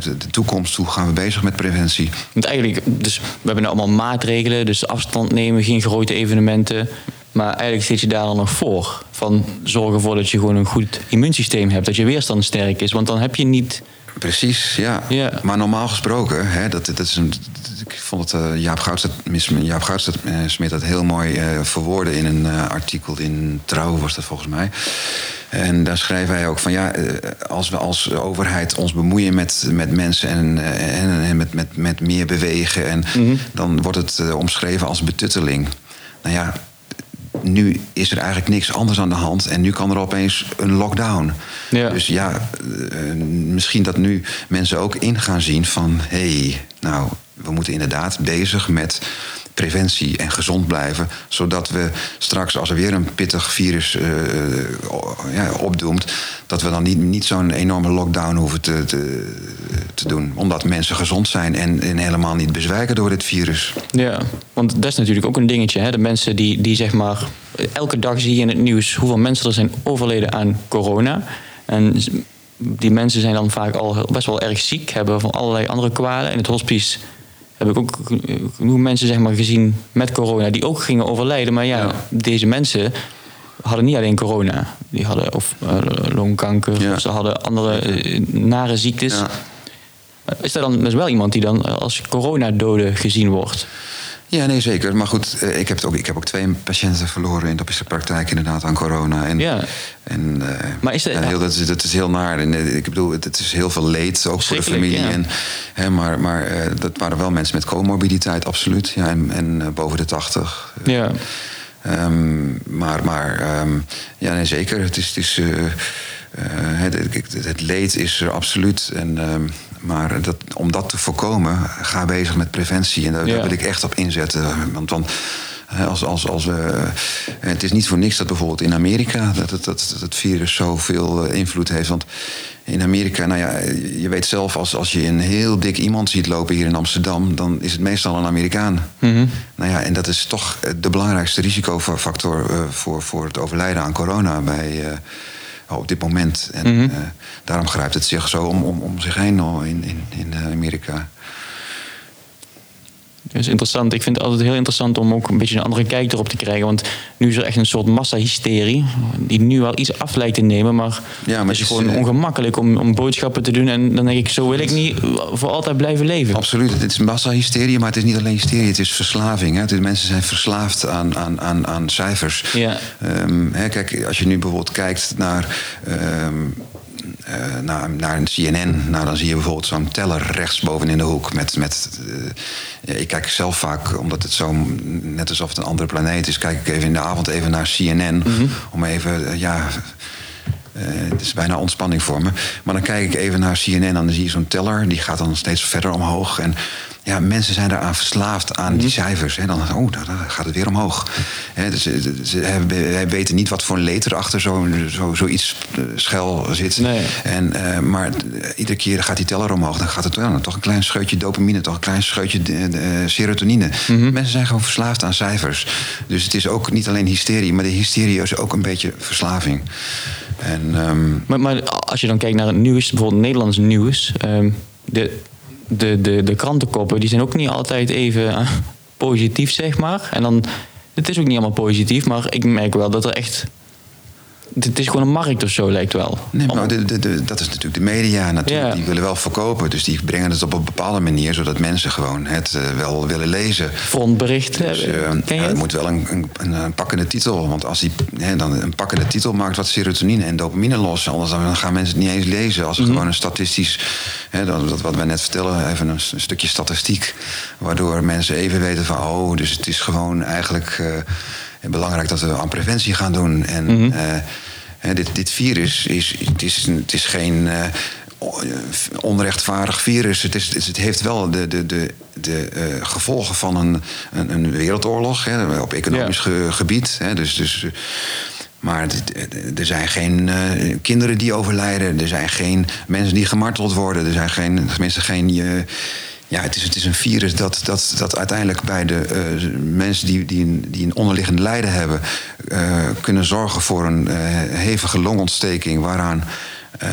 de, de toekomst, hoe gaan we bezig met preventie? Want eigenlijk, dus we hebben nu allemaal maatregelen, dus afstand nemen, geen grote evenementen. Maar eigenlijk zit je daar dan nog voor. Van zorg ervoor dat je gewoon een goed immuunsysteem hebt, dat je weerstand sterk is. Want dan heb je niet. Precies, ja. Ja. Maar normaal gesproken, hè, dat, dat is een, ik vond het eh, Jaap Goudstad, mis- Jaap Goudstad eh, Smit dat heel mooi eh, verwoorden in een artikel in Trouw was dat volgens mij. En daar schreef hij ook van ja, als we als overheid ons bemoeien met, met mensen en, en, en met, met, met meer bewegen, en dan wordt het omschreven als betutteling. Nou ja, nu is er eigenlijk niks anders aan de hand en nu kan er opeens een lockdown. Ja. Dus ja, eh, misschien dat nu mensen ook in gaan zien van hé, hey, nou, we moeten inderdaad bezig met preventie en gezond blijven, zodat we straks als er weer een pittig virus o- ja, opdoemt, dat we dan niet, niet zo'n enorme lockdown hoeven te, te, doen, omdat mensen gezond zijn en, en helemaal niet bezwijken door dit virus. Ja, want dat is natuurlijk ook een dingetje. Hè? De mensen die, die zeg maar. Elke dag zie je in het nieuws hoeveel mensen er zijn overleden aan corona. En die mensen zijn dan vaak al best wel erg ziek, hebben van allerlei andere kwalen. In het hospice heb ik ook genoeg mensen zeg maar, gezien met corona die ook gingen overlijden. Maar ja, Ja. deze mensen hadden niet alleen corona. Die hadden of eh, longkanker, Ja. of ze hadden andere eh, nare ziektes. Ja. Is er dan dus wel iemand die dan als coronadode gezien wordt? Ja, nee, zeker. Maar goed, eh, ik heb, het ook, ik heb ook twee patiënten verloren in de praktijk inderdaad aan corona. En, Ja. en, eh, Maar is dat- heel, dat, is, dat is heel naar. En, eh, ik bedoel, het, het is heel veel leed, ook voor de familie. ja. En, hè, maar maar dat waren wel mensen met comorbiditeit, absoluut. Ja, en en boven de 80. Ja. Ehm, maar maar ehm, ja, nee, zeker. Het is, het is, het, het, het, leed is er absoluut. En, ehm, maar dat, om dat te voorkomen, ga bezig met preventie. En daar, daar wil ik echt op inzetten. Want, want als, als, als, uh, het is niet voor niks dat bijvoorbeeld in Amerika dat het, dat, dat het virus zoveel uh, invloed heeft. Want in Amerika, nou ja, je weet zelf, als, als je een heel dik iemand ziet lopen hier in Amsterdam, dan is het meestal een Amerikaan. Mm Nou ja, en dat is toch de belangrijkste risicofactor voor, voor het overlijden aan corona bij, op dit moment. En mm -hmm. daarom grijpt het zich zo om, om, om zich heen in, in, in Amerika. Dat is interessant. Ik vind het altijd heel interessant om ook een beetje een andere kijk erop te krijgen. Want nu is er echt een soort massahysterie. Die nu wel iets af lijkt te nemen. Maar, ja, maar het is gewoon ongemakkelijk om, om boodschappen te doen. En dan denk ik, zo wil ik niet voor altijd blijven leven. Absoluut. Het is massahysterie, maar het is niet alleen hysterie. Het is verslaving. Hè. Het mensen zijn verslaafd aan, aan, aan, aan cijfers. Ja. Um, hè, kijk, als je nu bijvoorbeeld kijkt naar... Um, uh, naar, naar een CNN, nou, dan zie je bijvoorbeeld zo'n teller rechtsboven in de hoek. Met, met, uh, ik kijk zelf vaak, omdat het zo net alsof het een andere planeet is, kijk ik even in de avond even naar CNN. Mm -hmm. Om even, uh, ja. het is bijna ontspanning voor me. Maar dan kijk ik even naar CNN en dan zie je zo'n teller. Die gaat dan steeds verder omhoog. En ja, mensen zijn daaraan verslaafd aan die mhm. cijfers. Hè. Dan, oh, dan gaat het weer omhoog. Hè, dus, eh, ze weten niet wat voor een leed er achter zoiets zo, zo uh, schuil zit. Nee. En, uh, maar iedere keer gaat die teller omhoog. Dan gaat het toch een klein scheutje dopamine, toch een klein scheutje serotonine. Mm Mensen zijn gewoon verslaafd aan cijfers. Dus het is ook niet alleen hysterie, maar de hysterie is ook een beetje verslaving. En, um... maar, maar, als je dan kijkt naar het nieuws, bijvoorbeeld Nederlands nieuws. Um, de, de, de, de krantenkoppen die zijn ook niet altijd even uh, positief, zeg maar. En dan, het is ook niet allemaal positief, maar ik merk wel dat er echt het is gewoon een markt of zo, lijkt wel. Nee, maar de, de, de, dat is natuurlijk de media natuurlijk. Die willen wel verkopen. Dus die brengen het op een bepaalde manier... zodat mensen gewoon het uh, wel willen lezen. Frontbericht. Dus, uh, ja, het moet wel een, een, een, pakkende titel. Want als die hè, dan een pakkende titel maakt wat serotonine en dopamine los... anders dan gaan mensen het niet eens lezen. Als er mm -hmm. gewoon een statistisch... Hè, dat, wat wij net vertellen, even een, een, stukje statistiek... waardoor mensen even weten van... oh, dus het is gewoon eigenlijk... Uh, belangrijk dat we aan preventie gaan doen. En mm -hmm. uh, dit, dit virus is, het is, het is geen uh, onrechtvaardig virus. Het, is, het heeft wel de, de, de, de uh, gevolgen van een, een, een wereldoorlog hè, op economisch ge, gebied. Hè, dus, dus, maar er zijn geen uh, kinderen die overlijden. Er zijn geen mensen die gemarteld worden. Er zijn geen, tenminste geen ja, het is, het is een virus dat, dat, dat uiteindelijk bij de uh, mensen die, die, een, die een onderliggend lijden hebben, uh, kunnen zorgen voor een uh, hevige longontsteking waaraan,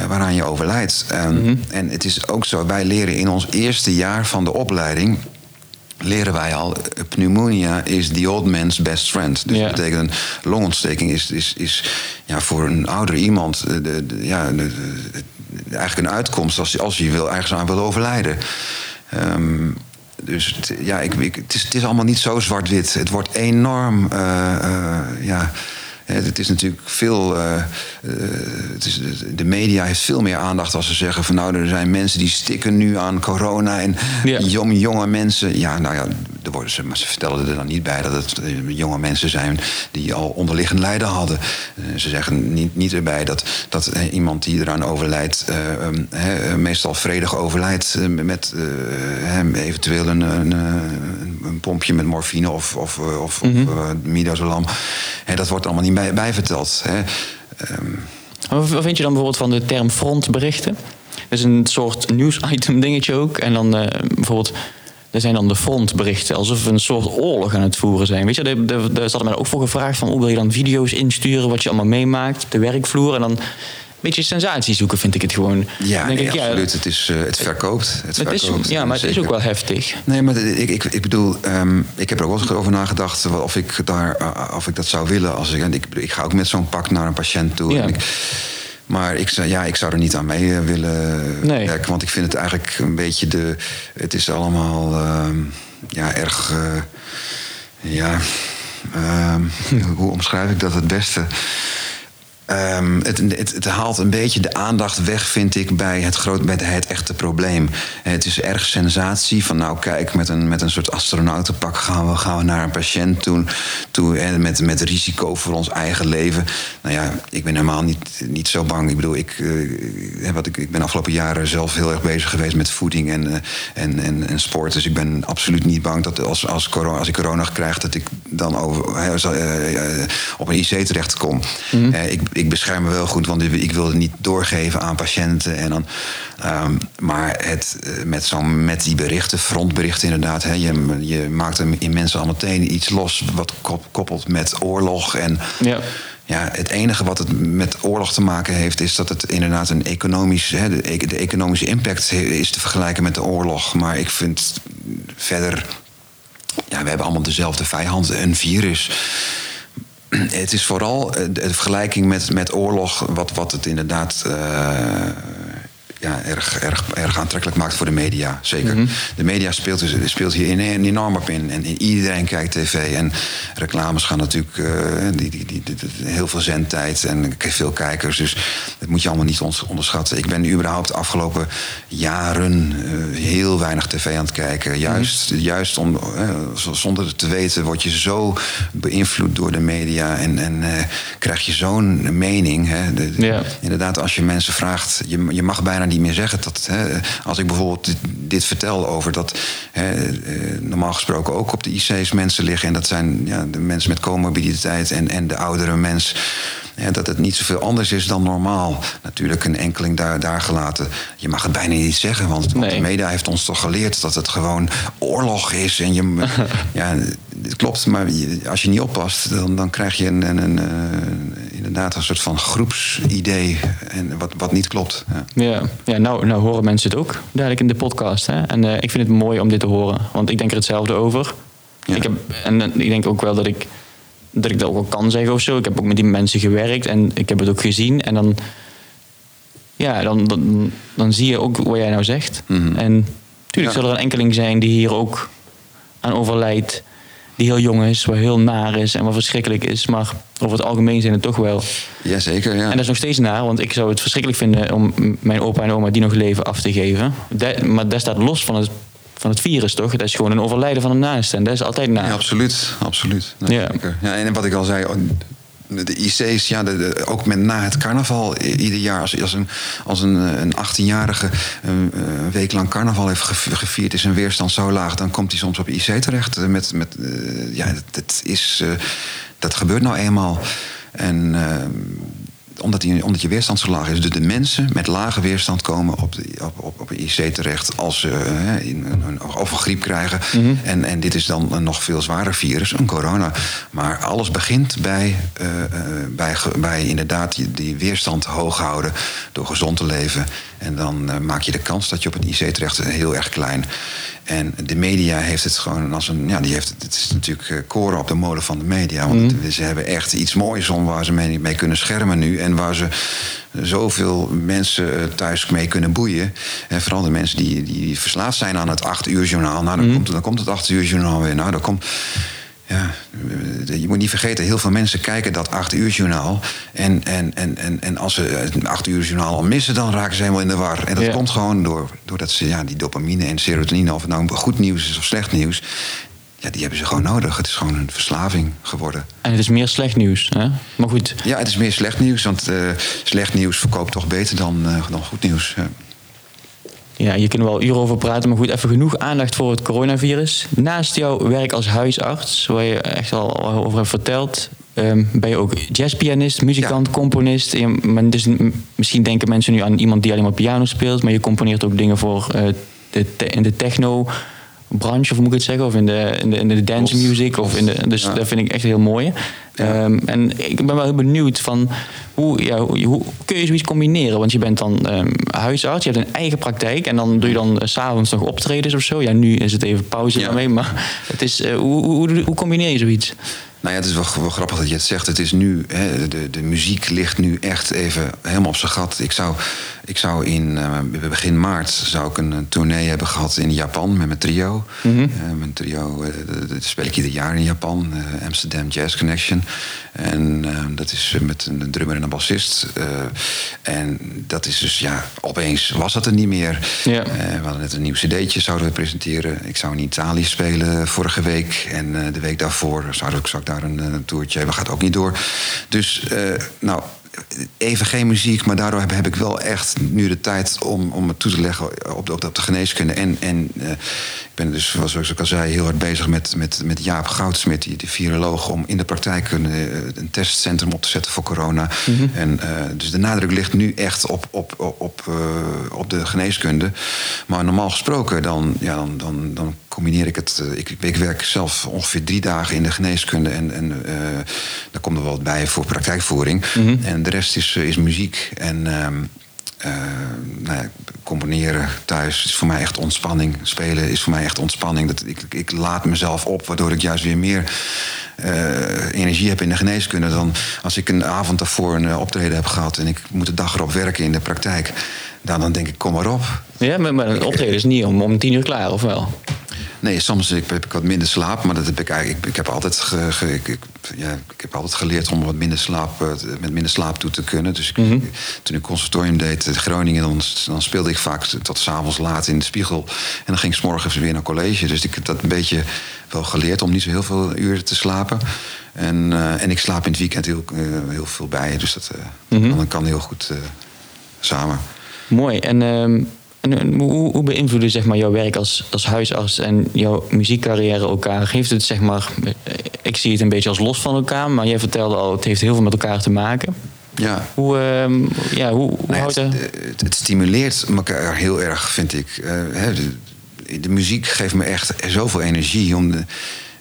waaraan je overlijdt. Mm -hmm. En het is ook zo, wij leren in ons eerste jaar van de opleiding leren wij al, pneumonia is the old man's best friend. Dus dat betekent een longontsteking is, is, is ja, voor een ouder iemand de, de, ja, de, eigenlijk een uitkomst als, als je wil, ergens aan wil overlijden. Um, dus ja, ik, ik, het, is, het, is, allemaal niet zo zwart-wit. Het wordt enorm. Uh, uh, ja, het is natuurlijk veel. Uh, het is, de media heeft veel meer aandacht als ze zeggen van nou, er zijn mensen die stikken nu aan corona en ja. jonge, jonge mensen. Ja, nou ja, er worden ze, maar ze vertellen er dan niet bij dat het jonge mensen zijn die al onderliggend lijden hadden. ze zeggen niet, niet erbij dat, dat iemand die eraan overlijdt, uh, meestal vredig overlijdt met eventueel een, een, een, pompje met morfine of, of, of, mm -hmm. of midazolam. dat wordt allemaal niet bij, bijverteld. Hè. Um. Wat vind je dan bijvoorbeeld van de term frontberichten? Dat is een soort nieuwsitem dingetje ook. En dan uh, bijvoorbeeld, er zijn dan de frontberichten, alsof we een soort oorlog aan het voeren zijn. Weet je, daar, daar zat mij ook voor gevraagd van, hoe wil je dan video's insturen, wat je allemaal meemaakt de werkvloer. En dan beetje sensatie zoeken, vind ik het gewoon. Ja, denk ik, absoluut. Ja, het, is, uh, het verkoopt. Het verkoopt is, ja, maar het is ook wel heftig. Nee, maar ik, ik, ik bedoel, um, ik heb er ook wel eens over nagedacht of ik, daar, uh, of ik dat zou willen. Als ik, en ik, ik ga ook met zo'n pak naar een patiënt toe. Ja. En ik, maar ik, ja, ik zou er niet aan mee willen nee. werken. Want ik vind het eigenlijk een beetje de. Het is allemaal uh, ja, erg. Ja. hoe omschrijf ik dat het beste? Ehm, het, het, het, haalt een beetje de aandacht weg, vind ik, bij het, groot, bij het echte probleem. Het is erg sensatie van, nou kijk, met een, met een soort astronautenpak gaan we, gaan we naar een patiënt toe, toe en met, met risico voor ons eigen leven. Nou ja, ik ben helemaal niet, niet zo bang. Ik bedoel, ik, uh, wat ik, ik ben afgelopen jaren zelf heel erg bezig geweest met voeding en, uh, en, en, en, sport. Dus ik ben absoluut niet bang dat als, als, corona, als ik corona krijg, dat ik dan over, uh, op een IC terecht kom. Mm -hmm. ik, ik bescherm me wel goed, want ik wil het niet doorgeven aan patiënten. En dan, um, maar het, met, zo, met die berichten, frontberichten inderdaad, hè, je, je maakt er in mensen al meteen iets los wat koppelt met oorlog. En ja. Ja, het enige wat het met oorlog te maken heeft, is dat het inderdaad een economisch. Hè, de, de economische impact is te vergelijken met de oorlog. Maar ik vind verder. Ja, we hebben allemaal dezelfde vijand, een virus het is vooral de vergelijking met, met oorlog, wat, wat het inderdaad uh, ja, erg, erg, erg aantrekkelijk maakt voor de media. Zeker. Mm -hmm. De media speelt, dus, speelt hier enorm op in. En iedereen kijkt tv. En reclames gaan natuurlijk uh, die, die, die, heel veel zendtijd en veel kijkers. Dus dat moet je allemaal niet onderschatten. Ik ben überhaupt de afgelopen jaren uh, heel weinig tv aan het kijken. Juist, mm -hmm. juist om, uh, zonder het te weten word je zo beïnvloed door de media. En, en krijg je zo'n mening. Hè. De. Inderdaad, als je mensen vraagt, je, je mag bijna niet meer zeggen. Dat, hè, als ik bijvoorbeeld dit, dit, vertel over dat hè, normaal gesproken ook op de IC's mensen liggen. En dat zijn ja, de mensen met comorbiditeit en, en de oudere mens. Ja, dat het niet zoveel anders is dan normaal. Natuurlijk een enkeling daar, daar gelaten. Je mag het bijna niet zeggen, want, Nee. de media heeft ons toch geleerd dat het gewoon oorlog is. En je, ja, het klopt, maar als je niet oppast, dan, dan krijg je een, een, een, eh, inderdaad een soort van groepsidee. En wat, wat niet klopt. Ja. Ja, ja nou, nou horen mensen het ook dadelijk in de podcast. Hè? En eh, ik vind het mooi om dit te horen, want ik denk er hetzelfde over. Ja. Ik heb, en ik denk ook wel dat ik, dat ik dat ook wel kan zeggen of zo. Ik heb ook met die mensen gewerkt en ik heb het ook gezien. En dan, ja, dan, dan, dan zie je ook wat jij nou zegt. Mhm. En tuurlijk Ja. zal er een enkeling zijn die hier ook aan overlijdt. Die heel jong is, wat heel naar is en wat verschrikkelijk is. Maar over het algemeen zijn het toch wel Jazeker, ja. en dat is nog steeds naar, want ik zou het verschrikkelijk vinden om mijn opa en oma die nog leven af te geven. Maar dat staat los van het, van het virus, toch? Dat is gewoon een overlijden van een naaste. En dat is altijd naar. Ja, absoluut. absoluut. Nee, Ja. zeker. Ja, en wat ik al zei, de IC's, ja, ook met na het carnaval ieder jaar. Als, als een, als een, eh, een 18-jarige een, een week lang carnaval heeft gev- gevierd, is zijn weerstand zo laag, dan komt hij soms op IC terecht. eh, Met, met, eh, ja, dat, is, eh, dat gebeurt nou eenmaal. En eh, omdat, die, omdat je weerstand zo laag is. Dus de mensen met lage weerstand komen op, de, op, op, op een IC terecht als ze eh, in een, een, of een griep krijgen. en, en dit is dan een nog veel zwaarder virus, een corona. Maar alles begint bij, eh, eh, bij, bij inderdaad die, die weerstand hoog houden door gezond te leven. En dan eh, maak je de kans dat je op een IC terecht heel erg klein. En de media heeft het gewoon als een. Ja, die heeft het. Het is natuurlijk eh, koren op de molen van de media. Want het- ze hebben echt iets moois om waar ze mee, mee kunnen schermen nu. En waar ze zoveel mensen eh, thuis mee kunnen boeien. En vooral de mensen die, die verslaafd zijn aan het acht uur journaal. Nou, dan, komt, dan komt het acht uur journaal weer. Nou, dan komt. Ja, je moet niet vergeten, heel veel mensen kijken dat 8 uur journaal. En, en, en, en, en als ze het 8 uur journaal al missen, dan raken ze helemaal in de war. En dat Ja. komt gewoon door, doordat ze ja, die dopamine en serotonine, of het nou goed nieuws is of slecht nieuws, ja, die hebben ze gewoon nodig. Het is gewoon een verslaving geworden. En het is meer slecht nieuws. Hè? Maar goed, Ja, het is meer slecht nieuws, want eh, slecht nieuws verkoopt toch beter dan, eh, dan goed nieuws. Ja. Ja, je kunt er wel uren over praten. Maar goed, even genoeg aandacht voor het coronavirus. Naast jouw werk als huisarts, waar je echt al over hebt verteld. ehm, ben je ook jazzpianist, muzikant, componist. Je- dus, misschien denken mensen nu aan iemand die alleen maar piano speelt. Maar je componeert ook dingen voor eh, de, te- in de techno branche, of moet ik het zeggen? Of in de, in de, in de dance music. Of in de, dus Ja. dat vind ik echt heel mooi. Ehm, en ik ben wel heel benieuwd van hoe, ja, hoe, hoe kun je zoiets combineren? Want je bent dan ehm, huisarts, je hebt een eigen praktijk en dan doe je dan s s'avonds nog optredens of zo. Ja, nu is het even pauze Ja. daarmee, maar het is, eh, hoe, hoe, hoe, hoe combineer je zoiets? Nou ja, het is wel, wel grappig dat je het zegt. Het is nu, hè, de, de muziek ligt nu echt even helemaal op zijn gat. Ik zou, ik zou in uh, begin maart zou ik een, een, tournee hebben gehad in Japan met mijn trio. Mm -hmm. uh, mijn trio, uh, dat speel ik ieder jaar in Japan, Amsterdam Jazz Connection. En dat is met een drummer en een bassist. en dat is dus, ja, opeens was dat er niet meer. Ja. we hadden net een nieuw cd'tje, zouden we presenteren. Ik zou in Italië spelen vorige week. En de week daarvoor zou ik, zou ik daar een, een toertje hebben. Gaat ook niet door. Dus, nou even geen muziek, maar daardoor heb, heb, ik wel echt nu de tijd om, om het toe te leggen op de, op de geneeskunde. En, en uh, ik ben dus, zoals ik al zei, heel hard bezig met, met, met Jaap Goudsmit, die, die viroloog, om in de praktijk een, een testcentrum op te zetten voor corona. Mm -hmm. en, uh, dus de nadruk ligt nu echt op, op, op, op, uh, op de geneeskunde. Maar normaal gesproken, dan, ja, dan, dan, dan combineer ik het. Ik, ik, werk zelf ongeveer drie dagen in de geneeskunde. En, en uh, daar komt er wel wat bij voor praktijkvoering. Mm -hmm. En de rest is, is muziek. En uh, nou ja, componeren thuis is voor mij echt ontspanning. Spelen is voor mij echt ontspanning. Dat, ik, ik laat mezelf op, waardoor ik juist weer meer uh, energie heb in de geneeskunde dan als ik een avond daarvoor een optreden heb gehad en ik moet de dag erop werken in de praktijk. Dan, dan denk ik, kom maar op. Ja, maar, maar een optreden is niet om, om tien uur klaar, of wel? Nee, soms heb ik wat minder slaap, maar dat heb ik eigenlijk. Ik, heb altijd, ge, ge, ik, ja, ik heb altijd geleerd om wat minder slaap, met minder slaap toe te kunnen. Dus ik, mm -hmm. toen ik conservatorium deed in Groningen, dan, dan speelde ik vaak tot s'avonds laat in de spiegel. En dan ging ik 's morgens weer naar college. Dus ik heb dat een beetje wel geleerd om niet zo heel veel uren te slapen. En, uh, en ik slaap in het weekend heel, uh, heel veel bij. Dus dat, uh, mm -hmm. dan kan heel goed samen. Mooi. En. Um en hoe, hoe beïnvloeden zeg maar, jouw werk als, als huisarts en jouw muziekcarrière elkaar? Geeft het, zeg maar, ik zie het een beetje als los van elkaar, maar jij vertelde al, het heeft heel veel met elkaar te maken. Ja. Hoe, uh, ja, hoe, hoe nou ja, het, het, het, stimuleert elkaar heel erg, vind ik. Uh, hè, de, de, muziek geeft me echt zoveel energie om de,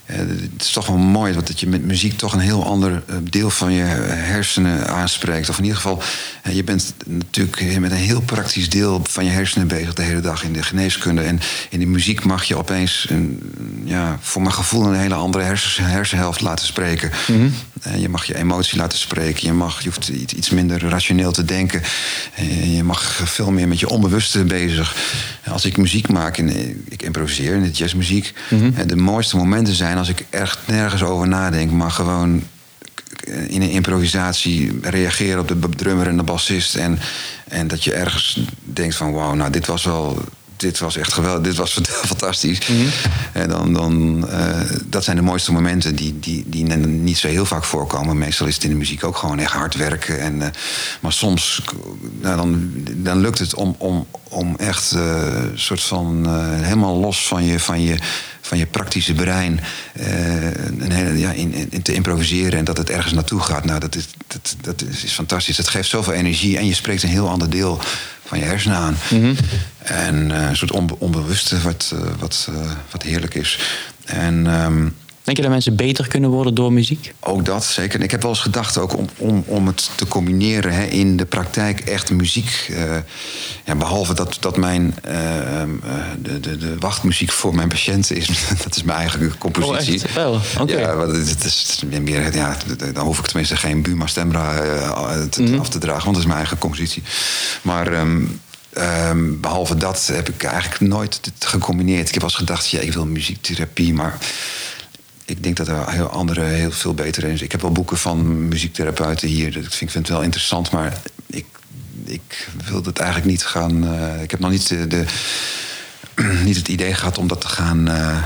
uh, het is toch wel mooi dat je met muziek toch een heel ander deel van je hersenen aanspreekt. Of in ieder geval, uh, je bent natuurlijk met een heel praktisch deel van je hersenen bezig de hele dag in de geneeskunde. En in de muziek mag je opeens, een, ja, voor mijn gevoel, een hele andere hersen, hersenhelft laten spreken. -hmm. Je mag je emotie laten spreken. Je, mag, je hoeft iets minder rationeel te denken. je mag veel meer met je onbewuste bezig. Als ik muziek maak, en ik improviseer in de jazzmuziek, mm -hmm. de mooiste momenten zijn als ik echt nergens over nadenk, maar gewoon in een improvisatie reageren op de drummer en de bassist. En, en dat je ergens denkt van wauw, nou dit was wel. Dit was echt geweldig, dit was fantastisch. Mm -hmm. En dan, dan, uh, dat zijn de mooiste momenten die, die, die niet zo heel vaak voorkomen. Meestal is het in de muziek ook gewoon echt hard werken. En, uh, maar soms nou, dan, dan lukt het om, om, om echt een uh, soort van helemaal los van je, van je van je praktische brein uh, een hele, ja, in, in, te improviseren en dat het ergens naartoe gaat. Nou, dat is, dat, dat is, is fantastisch. Het geeft zoveel energie en je spreekt een heel ander deel van je hersenen aan. Mm -hmm. En een soort onbe onbewuste wat, wat, wat heerlijk is. En. Um, Denk je dat mensen beter kunnen worden door muziek? Ook dat, zeker. En ik heb wel eens gedacht ook om, om, om het te combineren hè, in de praktijk echt muziek. Uh, ja, behalve dat, dat mijn uh, de, de, de wachtmuziek voor mijn patiënten is. dat is mijn eigen compositie. Oh? Wel, okay. Ja, het is meer, ja, dan hoef ik tenminste geen Buma Stemra uh, te, mm -hmm. af te dragen, want dat is mijn eigen compositie. Maar... Um, Um, behalve dat heb ik eigenlijk nooit gecombineerd. Ik heb wel eens gedacht, ja, ik wil muziektherapie, maar ik denk dat er heel andere heel veel beter is. Ik heb wel boeken van muziektherapeuten hier. Dat vind, ik vind het wel interessant, maar ik, ik wil het eigenlijk niet gaan. Uh, ik heb nog niet, de, de niet het idee gehad om dat te gaan uh,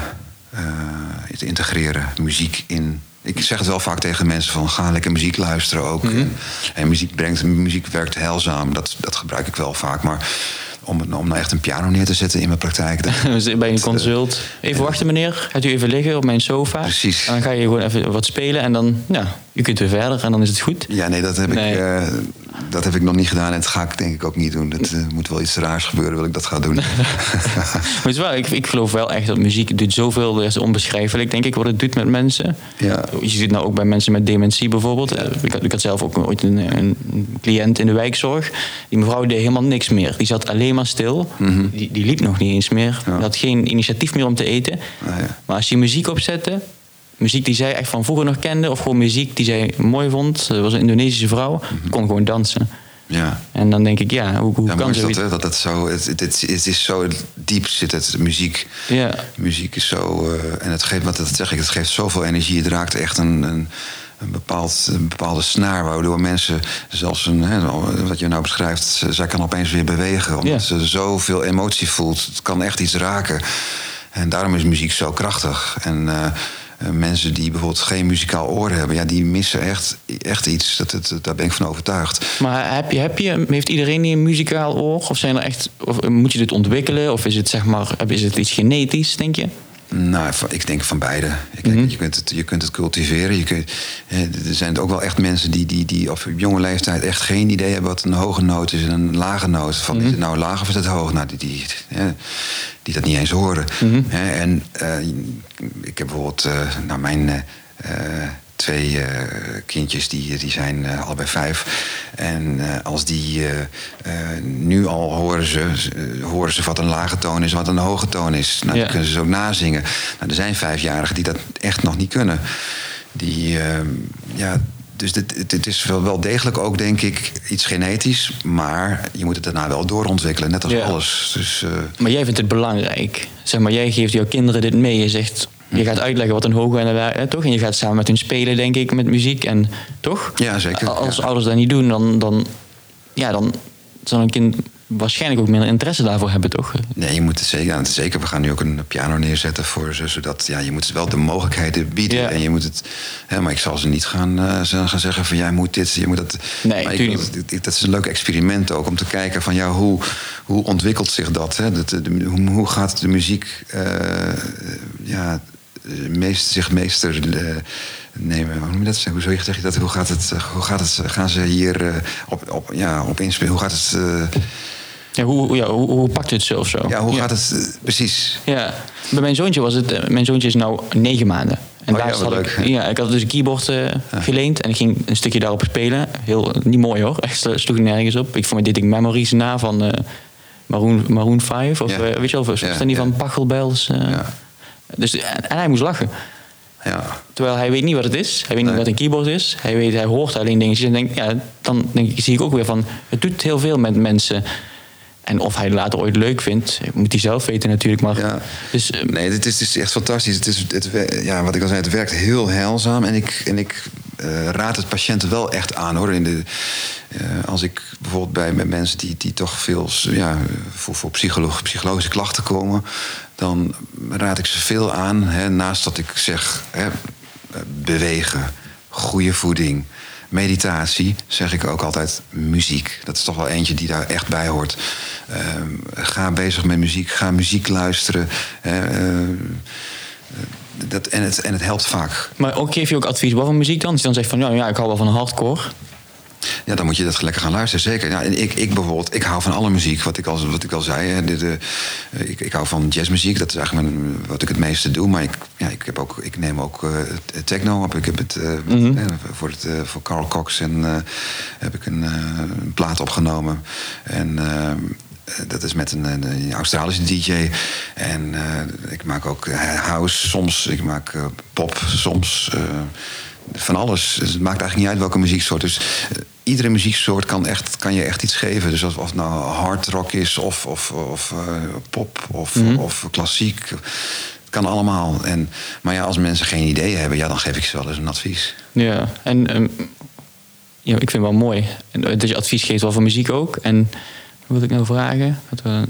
uh, te integreren, muziek in. Ik zeg het wel vaak tegen mensen van ga lekker muziek luisteren ook. Mm -hmm. en, en, muziek brengt, muziek werkt heilzaam. Dat, dat gebruik ik wel vaak. Maar om, om nou echt een piano neer te zetten in mijn praktijk. Bij een consult. Even wachten meneer, gaat u even liggen op mijn sofa. Precies. En dan ga je gewoon even wat spelen en dan, ja, u kunt weer verder en dan is het goed. Ja, nee, dat heb, nee. Ik, uh, dat heb ik nog niet gedaan en dat ga ik denk ik ook niet doen. Dat uh, moet wel iets raars gebeuren, wil ik dat gaan doen. maar wel, ik, ik geloof wel echt dat muziek doet zoveel, dat is onbeschrijfelijk, denk ik, wat het doet met mensen. Ja. Je ziet het nou ook bij mensen met dementie bijvoorbeeld. Ja. Ik, had, ik, had, zelf ook ooit een, een, cliënt in de wijkzorg. Die mevrouw deed helemaal niks meer. Die zat alleen maar stil. Mm -hmm. die, die liep nog niet eens meer. Ja. Die had geen initiatief meer om te eten. Ah, ja. Maar als je muziek opzette, muziek die zij echt van vroeger nog kende, of gewoon muziek die zij mooi vond. Ze was een Indonesische vrouw, kon gewoon dansen. Ja. En dan denk ik, ja, hoe, hoe Ja, kan dat, hè? dat, dat zo, het, het, het, het is zo diep zit het, muziek. Ja. Muziek is zo, eh, en het geeft, wat dat zeg ik, het geeft zoveel energie. Het raakt echt een, een, een, bepaald, een bepaalde snaar, waardoor mensen, zelfs een, hè, wat je nou beschrijft, ze- zij kan opeens weer bewegen, omdat ze zoveel emotie voelt. Het kan echt iets raken. En daarom is muziek zo krachtig. En eh, mensen die bijvoorbeeld geen muzikaal oor hebben, ja, die missen echt, echt iets. Dat, dat, daar ben ik van overtuigd. Maar heb je, heb je, heeft iedereen die een muzikaal oor? Of, zijn er echt, of moet je dit ontwikkelen? Of is het, zeg maar, is het iets genetisch, denk je? Nou, ik denk van beide. Ik denk, je, kunt het, je kunt het cultiveren. Je kunt, er zijn ook wel echt mensen die, die, die op jonge leeftijd echt geen idee hebben wat een hoge noot is en een lage noot. Van is het nou laag of is het hoog? Nou, die, die, die dat niet eens horen. Hè, en eh, ik heb bijvoorbeeld, eh, nou, mijn. eh, Twee eh, kindjes die, die zijn eh, allebei vijf. En eh, als die nu al horen ze, horen ze wat een lage toon is, wat een hoge toon is. Nou, Ja. dan kunnen ze zo nazingen. Nou, er zijn vijfjarigen die dat echt nog niet kunnen. Die, ehm, ja, dus dit, dit is wel, wel degelijk ook, denk ik, iets genetisch. Maar je moet het daarna wel doorontwikkelen, net als Ja. alles. Dus, Maar jij vindt het belangrijk. Zeg maar, jij geeft jouw kinderen dit mee. Je zegt, je gaat uitleggen wat een hoge en hè, toch? En je gaat samen met hun spelen, denk ik, met muziek. En toch? Ja, zeker, Als ja. ouders dat niet doen, dan... dan ja, dan zal een kind waarschijnlijk ook minder interesse daarvoor hebben, toch? nee, je moet het zeker, ja, zeker. We gaan nu ook een piano neerzetten voor ze, zodat ja, je moet ze wel de mogelijkheden bieden. Ja. En je moet het, hè, maar ik zal ze niet gaan, ze gaan zeggen van jij moet dit, je moet dat. Nee, ik, dit- dat is een leuk experiment ook om te kijken van ja, hoe, hoe ontwikkelt zich dat? Hè? Dat, de, de- hoe, hoe gaat de muziek eh, ja, meest, zich meester eh, nemen? Hoe dat? Hoe zeg je- dat? Hoe gaat het? eh, Hoe gaat het? Gaan ze hier eh, op, op, ja, op inspelen? Hoe gaat het? eh, Ja, hoe, ja, hoe, hoe pakt het zo of zo? ja, hoe gaat het? eh, precies. Ja, bij mijn zoontje was het... eh, Mijn zoontje is nou negen maanden. En Oh ja, laatst wat had leuk, ik, ja, ik had dus een keyboard eh, geleend en ik ging een stukje daarop spelen. Heel, niet mooi hoor, echt slo- sloeg nergens op. Ik, mij deed ik Memories na van eh, Maroon, Maroon 5. Of Ja. eh, weet je wel, Ja, dat niet ja. van Pachelbels? eh Ja. Dus, en, en hij moest lachen. Ja. Terwijl hij weet niet wat het is. Hij weet niet Nee. wat een keyboard is. Hij, weet, hij hoort alleen dingetjes. En denkt, ja, dan denk ik, zie ik ook weer van... Het doet heel veel met mensen. En of hij het later ooit leuk vindt... moet hij zelf weten natuurlijk. Maar, Ja. dus, eh, Nee, dit is, dit is echt fantastisch. Het is, het, ja, wat ik al zei, het werkt heel heilzaam. En ik, en ik eh, raad het patiënten wel echt aan hoor. In de, eh, als ik bijvoorbeeld bij met mensen die, die toch veel ja, voor, voor psycholo- psychologische klachten komen, dan raad ik ze veel aan. Hè, naast dat ik zeg hè, eh, bewegen, goede voeding. Meditatie zeg ik ook altijd muziek. Dat is toch wel eentje die daar echt bij hoort. Ehm, ga bezig met muziek, ga muziek luisteren. hè, eh, dat, en, het, en het helpt vaak. maar ook geef je ook advies. Voor muziek dan? Als je dan zegt van... Ja, ja ik hou wel van hardcore. Ja, dan moet je dat lekker gaan luisteren, zeker. Ja, en ik, ik bijvoorbeeld, ik hou van alle muziek, wat ik al, wat ik al zei. Hè. Eh, ik, ik hou van jazzmuziek, dat is eigenlijk mijn, wat ik het meeste doe. Maar ik, ja, ik, heb ook, ik neem ook eh, techno op. Ik heb het, eh, eh, voor, het, voor Carl Cox en, heb ik een, een plaat opgenomen. En... dat is met een, een- Australische DJ. En ik maak ook house soms. Ik maak pop soms. Eh, van alles. Dus het maakt eigenlijk niet uit welke muzieksoort. Dus eh, iedere muzieksoort kan, echt, kan je echt iets geven. Dus of, het nou hard rock is, of, of, of eh, pop, of, of klassiek. Het kan allemaal. En, maar ja, als mensen geen idee hebben, ja, dan geef ik ze wel eens een advies. Ja, en ehm, ja, ik vind het wel mooi. En dat je advies geeft wel voor muziek ook. En wat wil ik nou vragen? Wat we-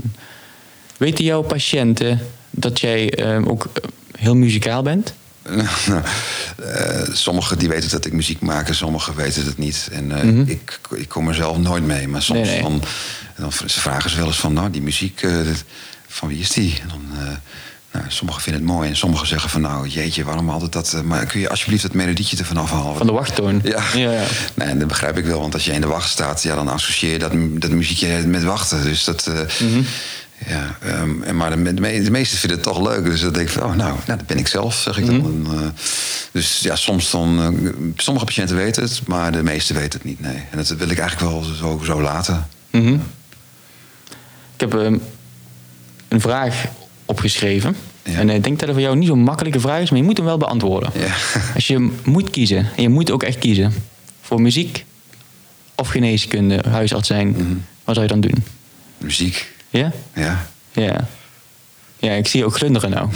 weten jouw patiënten dat jij ehm, ook eh, heel muzikaal bent? Eh, sommigen die weten dat ik muziek maak en sommigen weten het niet. En eh, ik, ik kom er zelf nooit mee. Maar soms Mhm. Nee, nee. Dan, vragen ze wel eens van, nou, die muziek, eh, dat- van wie is die? En dan, nou, sommigen vinden het mooi en sommigen zeggen van, nou, jeetje, waarom altijd dat? maar kun je alsjeblieft het melodietje ervan afhalen? Van de wachttoon? Ja. ja, ja. Nee, dat begrijp ik wel. Want als je in de wacht staat, ja, dan associeer je dat, dat muziekje met wachten. Dus dat. Mhm. Ja, en maar de, de, me- de meesten vinden het toch leuk. Dus dan denk ik van, oh, nou, nou, dat ben ik zelf, zeg ik dan. Mhm. En, eh, dus ja, soms dan. eh, sommige patiënten weten het, maar de meesten weten het niet. Nee. En dat wil ik eigenlijk wel zo, zo laten. Mhm. Ik heb ehm, een vraag opgeschreven. Ja. En ik denk dat het voor jou niet zo'n makkelijke vraag is, maar je moet hem wel beantwoorden. Ja. Als je moet kiezen, en je moet ook echt kiezen voor muziek of geneeskunde, huisarts zijn, Mhm. wat zou je dan doen? Muziek, Ja? ja. Ja. Ja, ik zie ook glunderen nou.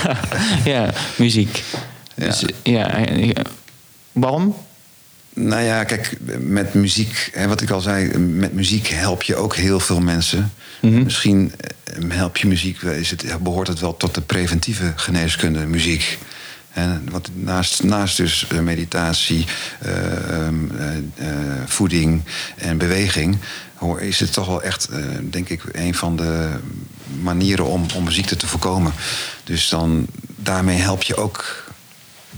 ja, muziek. Ja. Dus, ja. eh, Waarom? Nou ja, kijk, met muziek, hè, wat ik al zei, met muziek help je ook heel veel mensen. Mhm. Misschien eh, help je muziek, is het, behoort het wel tot de preventieve geneeskunde, muziek. En wat naast, naast dus eh, meditatie, eh, ehm, eh, voeding en beweging, is het toch wel echt, denk ik, een van de manieren om, om ziekte te voorkomen. Dus dan daarmee help je ook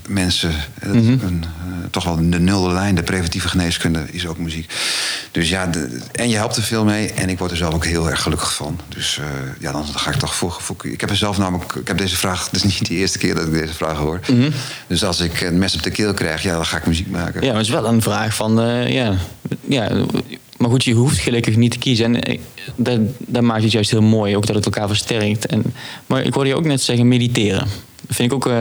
mensen. Mhm. een, eh, toch wel de nulde lijn, de preventieve geneeskunde is ook muziek. Dus ja, de- en je helpt er veel mee. En ik word er zelf ook heel erg gelukkig van. Dus eh, ja, dan ga ik toch voor, voor- Ik heb er zelf namelijk. Ik heb deze vraag. Het is niet de eerste keer dat ik deze vraag hoor. Mhm. Dus als ik een mes op de keel krijg, ja, dan ga ik muziek maken. Ja, maar het is wel een vraag van, eh, ja, ja. Maar goed, je hoeft gelukkig niet te kiezen. En dat, dat maakt het juist heel mooi, ook dat het elkaar versterkt. En, maar ik hoorde je ook net zeggen mediteren. Dat vind ik ook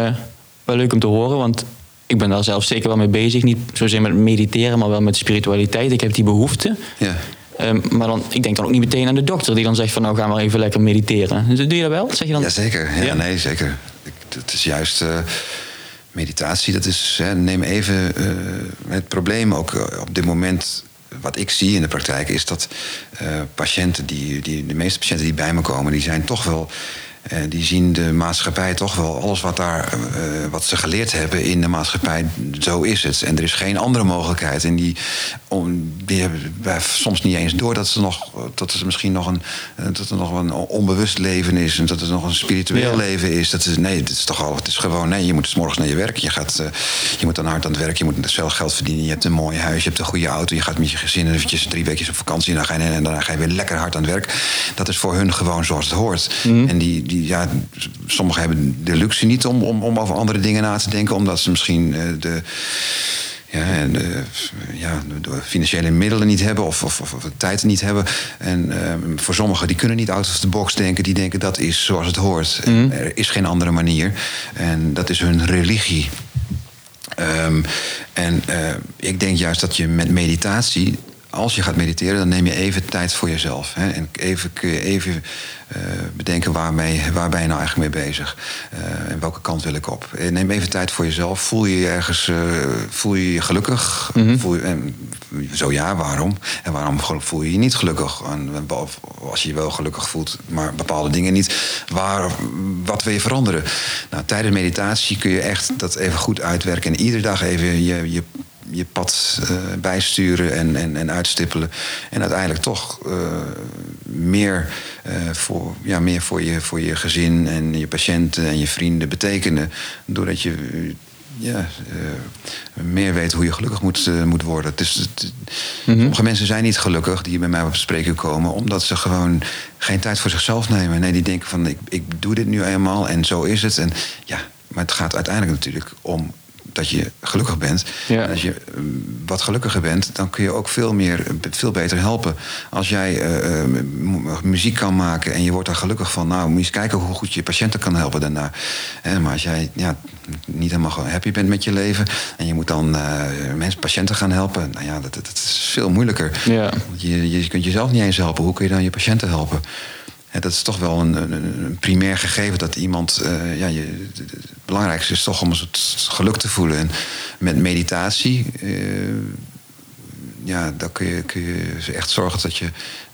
wel leuk om te horen, want ik ben daar zelf zeker wel mee bezig. Niet zozeer met mediteren, maar wel met spiritualiteit. Ik heb die behoefte. Ja. Ehm, maar dan, ik denk dan ook niet meteen aan de dokter die dan zegt van nou gaan we even lekker mediteren. Dus Doe je dat wel? Zeg je dan? Jazeker, ja, Ja. nee, zeker. Ik, het is juist eh, meditatie. Dat is, hè, neem even eh, het probleem ook eh, op dit moment. Wat ik zie in de praktijk is dat patiënten, die, die, de meeste patiënten die bij me komen, die zijn toch wel. Eh, die zien de maatschappij toch wel, alles wat, daar, eh, wat ze geleerd hebben in de maatschappij, zo is het. En er is geen andere mogelijkheid. En die, om, die hebben wij soms niet eens door dat, ze nog, dat er misschien nog een, eh, dat er nog een onbewust leven is. En dat er nog een spiritueel Ja. leven is. Dat is nee, het is toch al, het is gewoon, nee, je moet 's morgens naar je werk. Je, gaat, je moet dan hard aan het werk, je moet zelf geld verdienen. Je hebt een mooi huis, je hebt een goede auto. Je gaat met je gezin eventjes drie weken op vakantie. En dan ga je, en daarna ga je weer lekker hard aan het werk. Dat is voor hun gewoon zoals het hoort. En die, die, ja, sommigen hebben de luxe niet om, om, om over andere dingen na te denken. Omdat ze misschien eh, de ja, en de, ja, de financiële middelen niet hebben of, of, of de tijd niet hebben. En ehm, voor sommigen die kunnen niet out of the box denken, die denken dat is zoals het hoort. En Er is geen andere manier. En dat is hun religie. Ehm, en eh, ik denk juist dat je met meditatie, als je gaat mediteren, dan neem je even tijd voor jezelf. Hè? En even, kun je even eh, bedenken waarmee, waar ben je nou eigenlijk mee bezig? Eh, en welke kant wil ik op? Eh, Neem even tijd voor jezelf. Voel je je ergens, voel je je gelukkig? voel je, en zo ja, waarom? En waarom voel je je niet gelukkig? En, of als je je wel gelukkig voelt, maar bepaalde dingen niet. Waar, wat wil je veranderen? Nou, tijdens meditatie kun je echt dat even goed uitwerken. En iedere dag even je, je, je pad eh, bijsturen en, en, en uitstippelen. En uiteindelijk toch eh, meer, eh, voor, ja, meer voor, je, voor je gezin en je patiënten en je vrienden betekenen. Doordat je ja, meer weet hoe je gelukkig moet, moet worden. Het is, het- Sommige mensen zijn niet gelukkig die bij mij op spreken komen, omdat ze gewoon geen tijd voor zichzelf nemen. Nee, die denken van ik, ik doe dit nu eenmaal en zo is het. En ja, maar het gaat uiteindelijk natuurlijk om dat je gelukkig bent. Ja. En als je eh, wat gelukkiger bent, dan kun je ook veel, meer, veel beter helpen. Als jij eh, eh, mu- muziek kan maken en je wordt daar gelukkig van, nou, moet je eens kijken hoe goed je patiënten kan helpen daarna. Maar als jij ja, niet helemaal happy bent met je leven en je moet dan eh, mensen, patiënten gaan helpen, nou ja, dat, is veel moeilijker. Ja. Je, je kunt jezelf niet eens helpen. Hoe kun je dan je patiënten helpen? Ja, dat is toch wel een, een, een primair gegeven dat iemand. eh, ja, je, het belangrijkste is toch om soort geluk te voelen. En met meditatie. eh, ja, dan kun je, kun je echt zorgen dat je.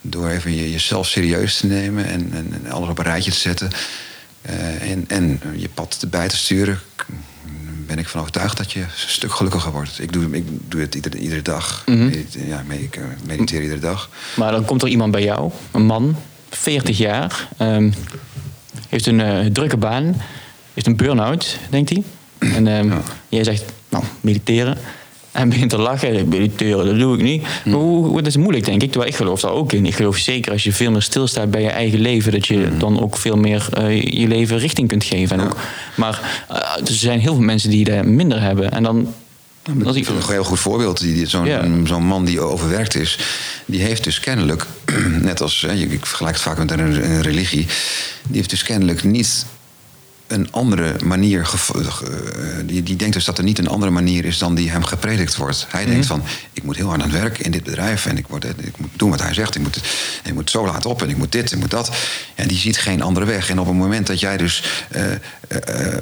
door even je, jezelf serieus te nemen. en, en, en alles op een rijtje te zetten. eh, en, en je pad erbij te sturen. ben ik van overtuigd dat je een stuk gelukkiger wordt. Ik doe, ik doe het iedere, iedere dag. Medite- ja, ik mediteer iedere dag. Maar dan komt er iemand bij jou, een man, 40 jaar, ehm, heeft een eh, drukke baan, heeft een burn-out, denkt hij. En ehm, jij zegt, nou, mediteren. En begint te lachen, mediteren, dat doe ik niet. Maar hoe, hoe, dat is moeilijk, denk ik. Terwijl ik geloof daar ook in. Ik geloof zeker als je veel meer stilstaat bij je eigen leven, dat je dan ook veel meer eh, je leven richting kunt geven. En ook, maar eh, er zijn heel veel mensen die dat minder hebben. En dan Dat is een heel goed voorbeeld. Zo'n Ja. zo'n man die overwerkt is, die heeft dus kennelijk, net als ik vergelijk het vaak met een, een religie, die heeft dus kennelijk niet een andere manier. ge- die, die denkt dus dat er niet een andere manier is dan die hem gepredikt wordt. Hij denkt van: ik moet heel hard aan het werk in dit bedrijf en ik, word, ik moet doen wat hij zegt. Ik moet, ik moet zo laat op en ik moet dit, ik moet dat. En die ziet geen andere weg. En op het moment dat jij dus. eh, eh, eh,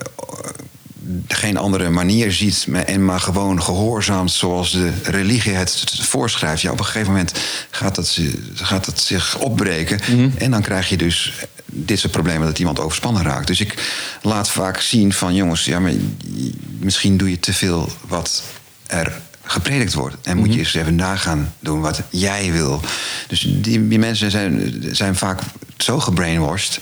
geen andere manier ziet en maar gewoon gehoorzaamt zoals de religie het voorschrijft. Ja, op een gegeven moment gaat dat, gaat dat zich opbreken. En dan krijg je dus dit soort problemen dat iemand overspannen raakt. Dus ik laat vaak zien van jongens, ja, maar misschien doe je te veel wat er gepredikt wordt. En moet je eens even nagaan doen wat jij wil. Dus die, die mensen zijn, zijn vaak zo gebrainwashed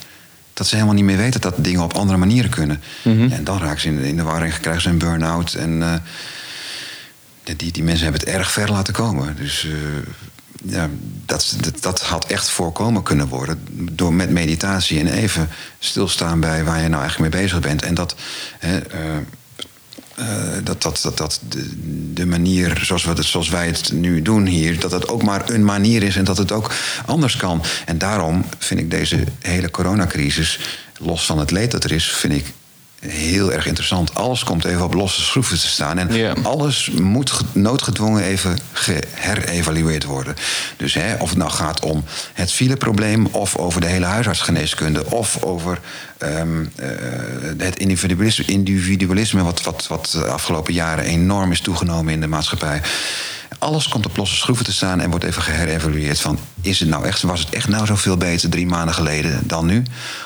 dat ze helemaal niet meer weten dat dingen op andere manieren kunnen. Ja, en dan raken ze in, de- in de war en krijgen ze een burn-out. En eh, die, die mensen hebben het erg ver laten komen. Dus eh, ja, dat, dat, dat had echt voorkomen kunnen worden. Door met meditatie en even stilstaan bij waar je nou eigenlijk mee bezig bent. En dat. Hè, eh, dat, dat, dat, dat de, de manier zoals, we het, zoals wij het nu doen hier, dat het ook maar een manier is en dat het ook anders kan. En daarom vind ik deze hele coronacrisis, los van het leed dat er is, vind ik heel erg interessant. Alles komt even op losse schroeven te staan. En alles moet ge- noodgedwongen even geherevalueerd worden. Dus hè, of het nou gaat om het fileprobleem... of over de hele huisartsgeneeskunde... of over ehm, eh, het individualisme, individualisme wat, wat, wat de afgelopen jaren enorm is toegenomen in de maatschappij. Alles komt op losse schroeven te staan en wordt even geherevalueerd. Van, is het nou echt, was het echt nou zoveel beter drie maanden geleden dan nu?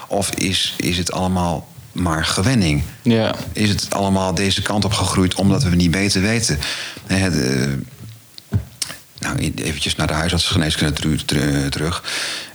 Of is, is het allemaal maar gewenning? Ja. is het allemaal deze kant op gegroeid omdat we niet beter weten. Het, eh, nou, eventjes naar de huisartsgeneeskunde teru- teru- terug.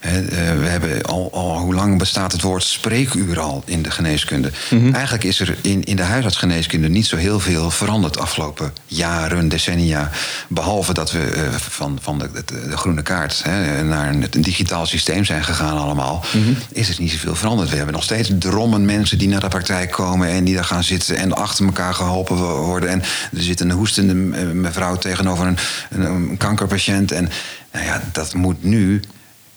Eh, we hebben al, al, hoe lang bestaat het woord spreekuur al in de geneeskunde? Eigenlijk is er in, in de huisartsgeneeskunde niet zo heel veel veranderd de afgelopen jaren, decennia. Behalve dat we eh, van, van de, de, de groene kaart hè, naar een, een digitaal systeem zijn gegaan allemaal. Is er niet zoveel veranderd. We hebben nog steeds drommen mensen die naar de praktijk komen en die daar gaan zitten en achter elkaar geholpen worden. En er zit een hoestende eh, mevrouw tegenover een, een, een kankerpatiënt. En nou ja, dat moet nu,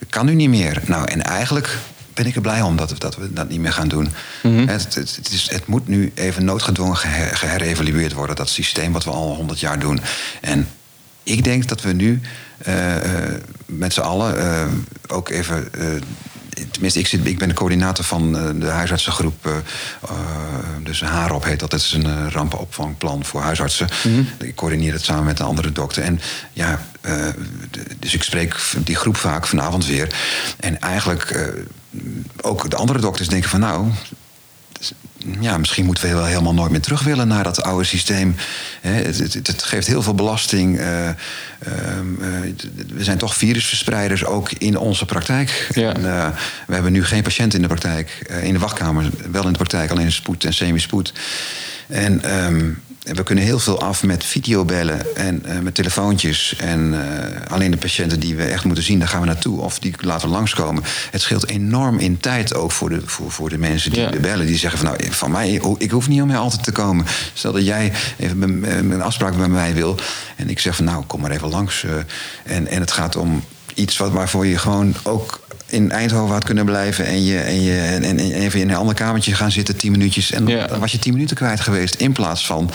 kan nu niet meer. Nou, en eigenlijk ben ik er blij om dat, we- dat we dat niet meer gaan doen. het, het, het, is, het moet nu even noodgedwongen geher- geherevalueerd worden, dat systeem wat we al honderd jaar doen. En ik denk dat we nu eh, eh, met z'n allen eh, ook even. Tenminste, ik, zit, ik ben de coördinator van eh, de huisartsengroep. eh, eh, dus HAROP heet dat. Dat is een rampenopvangplan voor huisartsen. Ik coördineer het samen met een andere dokter. En ja, dus ik spreek die groep vaak vanavond weer. En eigenlijk ook de andere dokters denken van nou ja, misschien moeten we wel helemaal nooit meer terug willen naar dat oude systeem. Het, het, het geeft heel veel belasting. eh, ehm, eh, we zijn toch virusverspreiders ook in onze praktijk. Ja. En, eh, we hebben nu geen patiënt in de praktijk, in de wachtkamer, wel in de praktijk, alleen spoed en semi-spoed. En we kunnen heel veel af met videobellen en eh, met telefoontjes. En eh, alleen de patiënten die we echt moeten zien, daar gaan we naartoe. Of die laten we langskomen. Het scheelt enorm in tijd ook voor de, voor, voor de mensen die Ja. bellen. Die zeggen van nou, van mij, ik hoef niet om mij altijd te komen. Stel dat jij even een- een afspraak bij mij wil. En ik zeg van nou, kom maar even langs. eh. en, en het gaat om iets wat, waarvoor je gewoon ook in Eindhoven had kunnen blijven en, je, en, je, en, en even in een ander kamertje gaan zitten, tien minuutjes. En dan, was je tien minuten kwijt geweest. In plaats van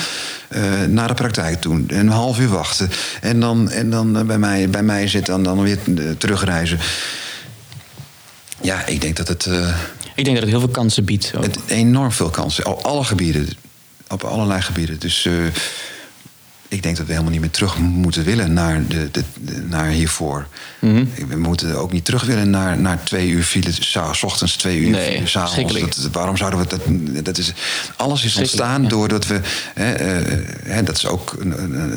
eh, naar de praktijk toe, een half uur wachten. En dan, en dan eh, bij, mij, bij mij zitten en dan weer eh, terugreizen. Ja, ik denk dat het, Ik denk dat het heel veel kansen biedt. ook. het enorm veel kansen. Op alle gebieden. Op allerlei gebieden. Dus ik denk dat we helemaal niet meer terug moeten willen naar, de, de, de- naar hiervoor. Mhm. We moeten ook niet terug willen naar, naar twee uur file, 's ochtends, twee uur Nee, file, 's avonds. verschrikkelijk. Dat, waarom zouden we dat... dat is, alles is ontstaan ja. doordat we... Hè, eh, hè, dat is ook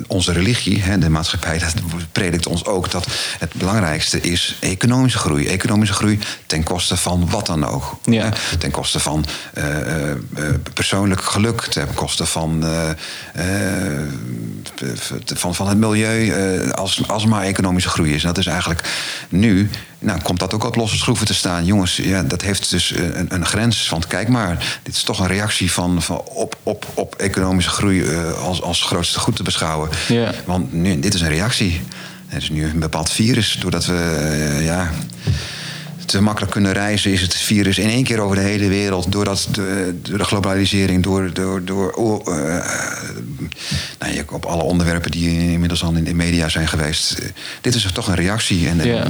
onze religie, hè, de maatschappij. Dat predikt ons ook dat het belangrijkste is economische groei. Economische groei ten koste van wat dan ook. Ja. Ten koste van eh, eh, persoonlijk geluk, ten koste van van, van het milieu uh, als, als maar economische groei is. En dat is eigenlijk nu, nou, komt dat ook op losse schroeven te staan. Jongens, ja, dat heeft dus een, een grens van, kijk maar, dit is toch een reactie van, van op, op, op economische groei als, als grootste goed te beschouwen. Ja. Want nu, dit is een reactie. Het is nu een bepaald virus, doordat we, ja te makkelijk kunnen reizen, is het virus in één keer over de hele wereld. Doordat de, door de globalisering, door, door, door uh, nou, op alle onderwerpen die inmiddels al in de media zijn geweest. dit is toch een reactie. En, ja.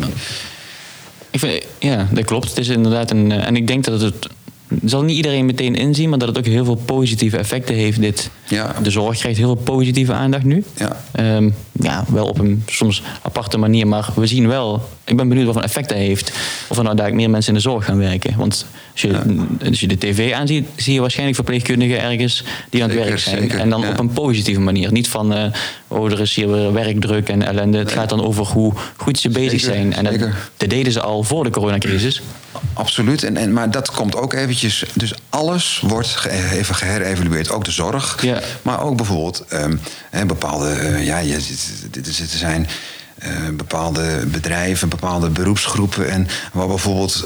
Ik vind, ja, dat klopt. Het is inderdaad een. En ik denk dat het zal niet iedereen meteen inzien, maar dat het ook heel veel positieve effecten heeft. Dit. Ja. De zorg krijgt heel veel positieve aandacht nu. Ja. Um, ja, wel op een soms aparte manier, maar we zien wel. Ik ben benieuwd wat voor effect dat heeft. Of er nou daar meer mensen in de zorg gaan werken. Want als je, ja. als je de tv aanziet, zie je waarschijnlijk verpleegkundigen ergens die aan het Zeker, werk zijn. zeker, en dan ja. op een positieve manier. Niet van, uh, oh, er is hier weer werkdruk en ellende. Het gaat dan over hoe goed ze bezig Zeker, zijn. En dat, deden ze al voor de coronacrisis. Absoluut. En, en, maar dat komt ook eventjes. Dus alles wordt ge- even geherevalueerd. Ook de zorg. Ja. Maar ook bijvoorbeeld um, hè, bepaalde. Uh, ja, je, er zijn. Uh, bepaalde bedrijven, bepaalde beroepsgroepen. En waar bijvoorbeeld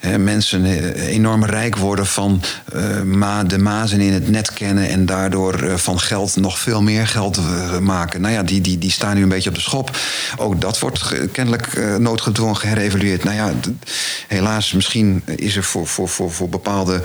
uh, mensen enorm rijk worden van ma de mazen in het net kennen. En daardoor van geld nog veel meer geld maken. Nou ja, die, die, die staan nu een beetje op de schop. Ook dat wordt kennelijk noodgedwongen geherevalueerd. Nou ja, helaas, misschien is er voor, voor, voor, voor bepaalde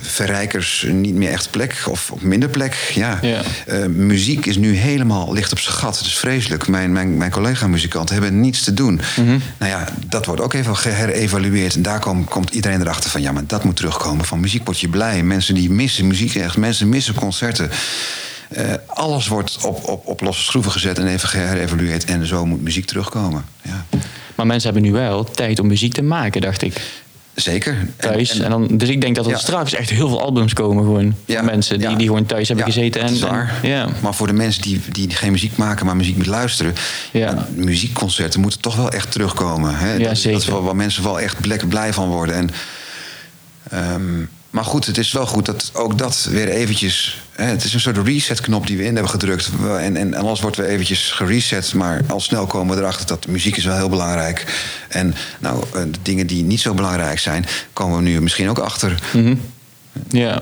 verrijkers niet meer echt plek. Of, of minder plek. Ja. Ja. muziek is nu helemaal licht op zijn gat. Het is vreselijk. Mijn, mijn, mijn collega-muzikanten hebben niets te doen. Mm -hmm. Nou ja, dat wordt ook even geherevalueerd. En daar kom, komt iedereen erachter van... ja, maar dat moet terugkomen. Van muziek word je blij. Mensen die missen muziek echt. Mensen missen concerten. Uh, alles wordt op, op, op losse schroeven gezet en even geherevalueerd. En zo moet muziek terugkomen. Ja. Maar mensen hebben nu wel tijd om muziek te maken, dacht ik. Zeker. Thuis. En, en, en dan, dus ik denk dat er ja. straks echt heel veel albums komen gewoon. Ja. Van mensen die, Ja. die gewoon thuis hebben gezeten. En, ja. Maar voor de mensen die, die geen muziek maken, maar muziek moeten luisteren. Ja. muziekconcerten moeten toch wel echt terugkomen. Hè? Ja, dat, dat is zeker. wel waar mensen wel echt blij, blij van worden. En, ehm, maar goed, het is wel goed dat ook dat weer eventjes... Hè, het is een soort resetknop die we in hebben gedrukt. En, en alles wordt weer eventjes gereset. Maar al snel komen we erachter dat muziek is wel heel belangrijk. En nou, eh, de dingen die niet zo belangrijk zijn... komen we nu misschien ook achter. Mhm. ja.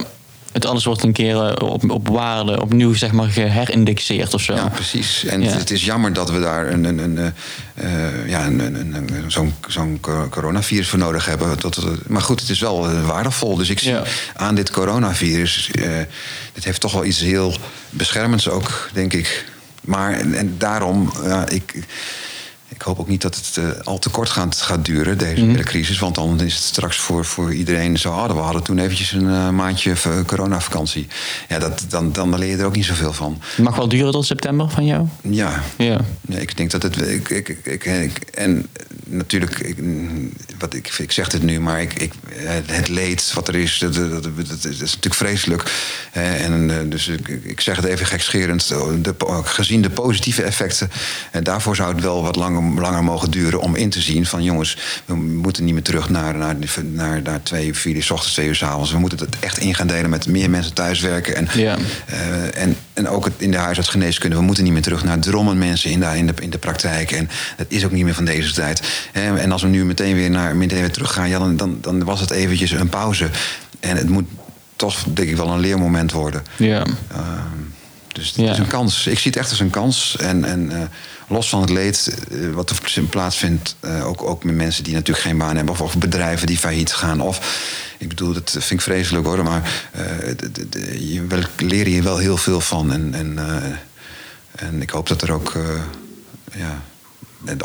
Het alles wordt een keer eh, op, op waarde opnieuw zeg maar geherindexeerd of zo. Ja, precies. En Ja. het is jammer dat we daar een, een, een, eh, eh, ja, een, een, een- zo'n zo'n co- coronavirus voor nodig hebben. Dat, het- maar goed, het is wel waardevol. Dus ik zie Ja. aan dit coronavirus... eh dit heeft toch wel iets heel beschermends ook, denk ik. Maar en, en daarom, ja, ik... Ik hoop ook niet dat het eh, al te kort gaat, gaat duren, deze hele crisis. Want dan is het straks voor, voor iedereen zo... Oh, we hadden toen eventjes een eh, maandje v- coronavakantie. Ja, dat, dan, dan leer je er ook niet zoveel van. Het mag wel duren tot september van jou? Ja, Ja. ja, ik denk dat het. Ik, ik, ik, en natuurlijk, ik, wat ik, ik zeg dit nu, maar ik, ik, het leed wat er is, dat, dat, dat, dat is natuurlijk vreselijk. Eh, En, eh, dus ik, ik zeg het even gekscherend, de, gezien de positieve effecten, eh, daarvoor zou het wel wat langer, langer mogen duren om in te zien van jongens, we moeten niet meer terug naar, naar, naar, naar twee, vier uur 's ochtends, twee uur 's avonds. We moeten het echt in gaan delen met meer mensen thuiswerken. En, Ja. eh, en, en ook het in de huisartsgeneeskunde. We moeten niet meer terug naar drommen mensen in de, in, de, in de praktijk. En dat is ook niet meer van deze tijd. En als we nu meteen weer, naar, meteen weer teruggaan... Ja, dan, dan, dan was het eventjes een pauze. En het moet toch, denk ik, wel een leermoment worden. Ja. Ehm, dus het Ja. is een kans. Ik zie het echt als een kans. En, en eh, los van het leed eh, wat er plaatsvindt... eh, ook, ook met mensen die natuurlijk geen baan hebben... of, of bedrijven die failliet gaan. Of, ik bedoel, dat vind ik vreselijk hoor. Maar je wel, leer je wel heel veel van. En, en, en ik hoop dat er ook... ja,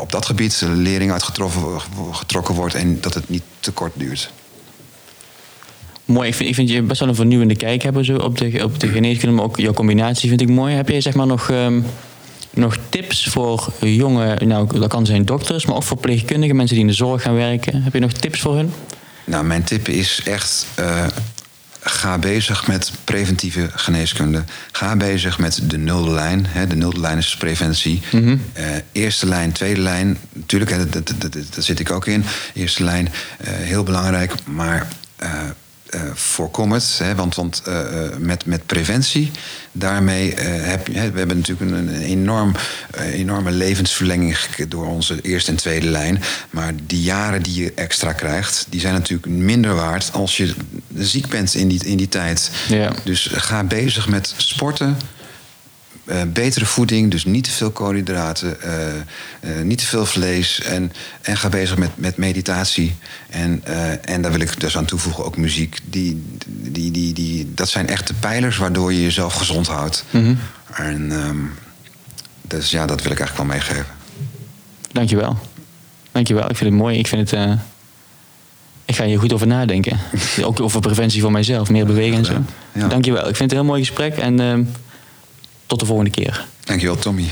op dat gebied lering uitgetrokken getrokken wordt... en dat het niet te kort duurt. Mooi, ik vind, ik vind je best wel een vernieuwende kijk hebben zo op, de, op de geneeskunde, maar ook jouw combinatie vind ik mooi. Heb jij zeg maar nog, ehm, nog tips voor jonge, nou dat kan zijn dokters, maar ook voor verpleegkundigen, mensen die in de zorg gaan werken? Heb je nog tips voor hun? Nou, mijn tip is echt. eh, ga bezig met preventieve geneeskunde. Ga bezig met de nulde lijn. Hè. De nulde lijn is preventie. Mhm. Eh, eerste lijn, tweede lijn. Natuurlijk, hè, dat, dat, dat, daar zit ik ook in. Eerste lijn, eh, heel belangrijk. Maar voorkom het. Hè, want want eh, eh, met, met preventie, daarmee eh, heb je... we hebben natuurlijk een, een enorm, eh, enorme levensverlenging door onze eerste en tweede lijn. Maar die jaren die je extra krijgt, die zijn natuurlijk minder waard als je ziek bent in die, in die tijd. Ja. Dus ga bezig met sporten. Eh, betere voeding, dus niet te veel koolhydraten, eh, eh, niet te veel vlees. En, en ga bezig met, met meditatie. En, en daar wil ik dus aan toevoegen ook muziek. Die, die, die, die, dat zijn echte pijlers waardoor je jezelf gezond houdt. Mhm. En dus dus ja, dat wil ik eigenlijk wel meegeven. Dankjewel. Dankjewel. Ik vind het mooi. Ik vind het... ik ga hier goed over nadenken. Ook over preventie voor mijzelf. Meer bewegen en zo. Ja. Dankjewel. Ik vind het een heel mooi gesprek. En ehm, tot de volgende keer. Dankjewel, Tommy.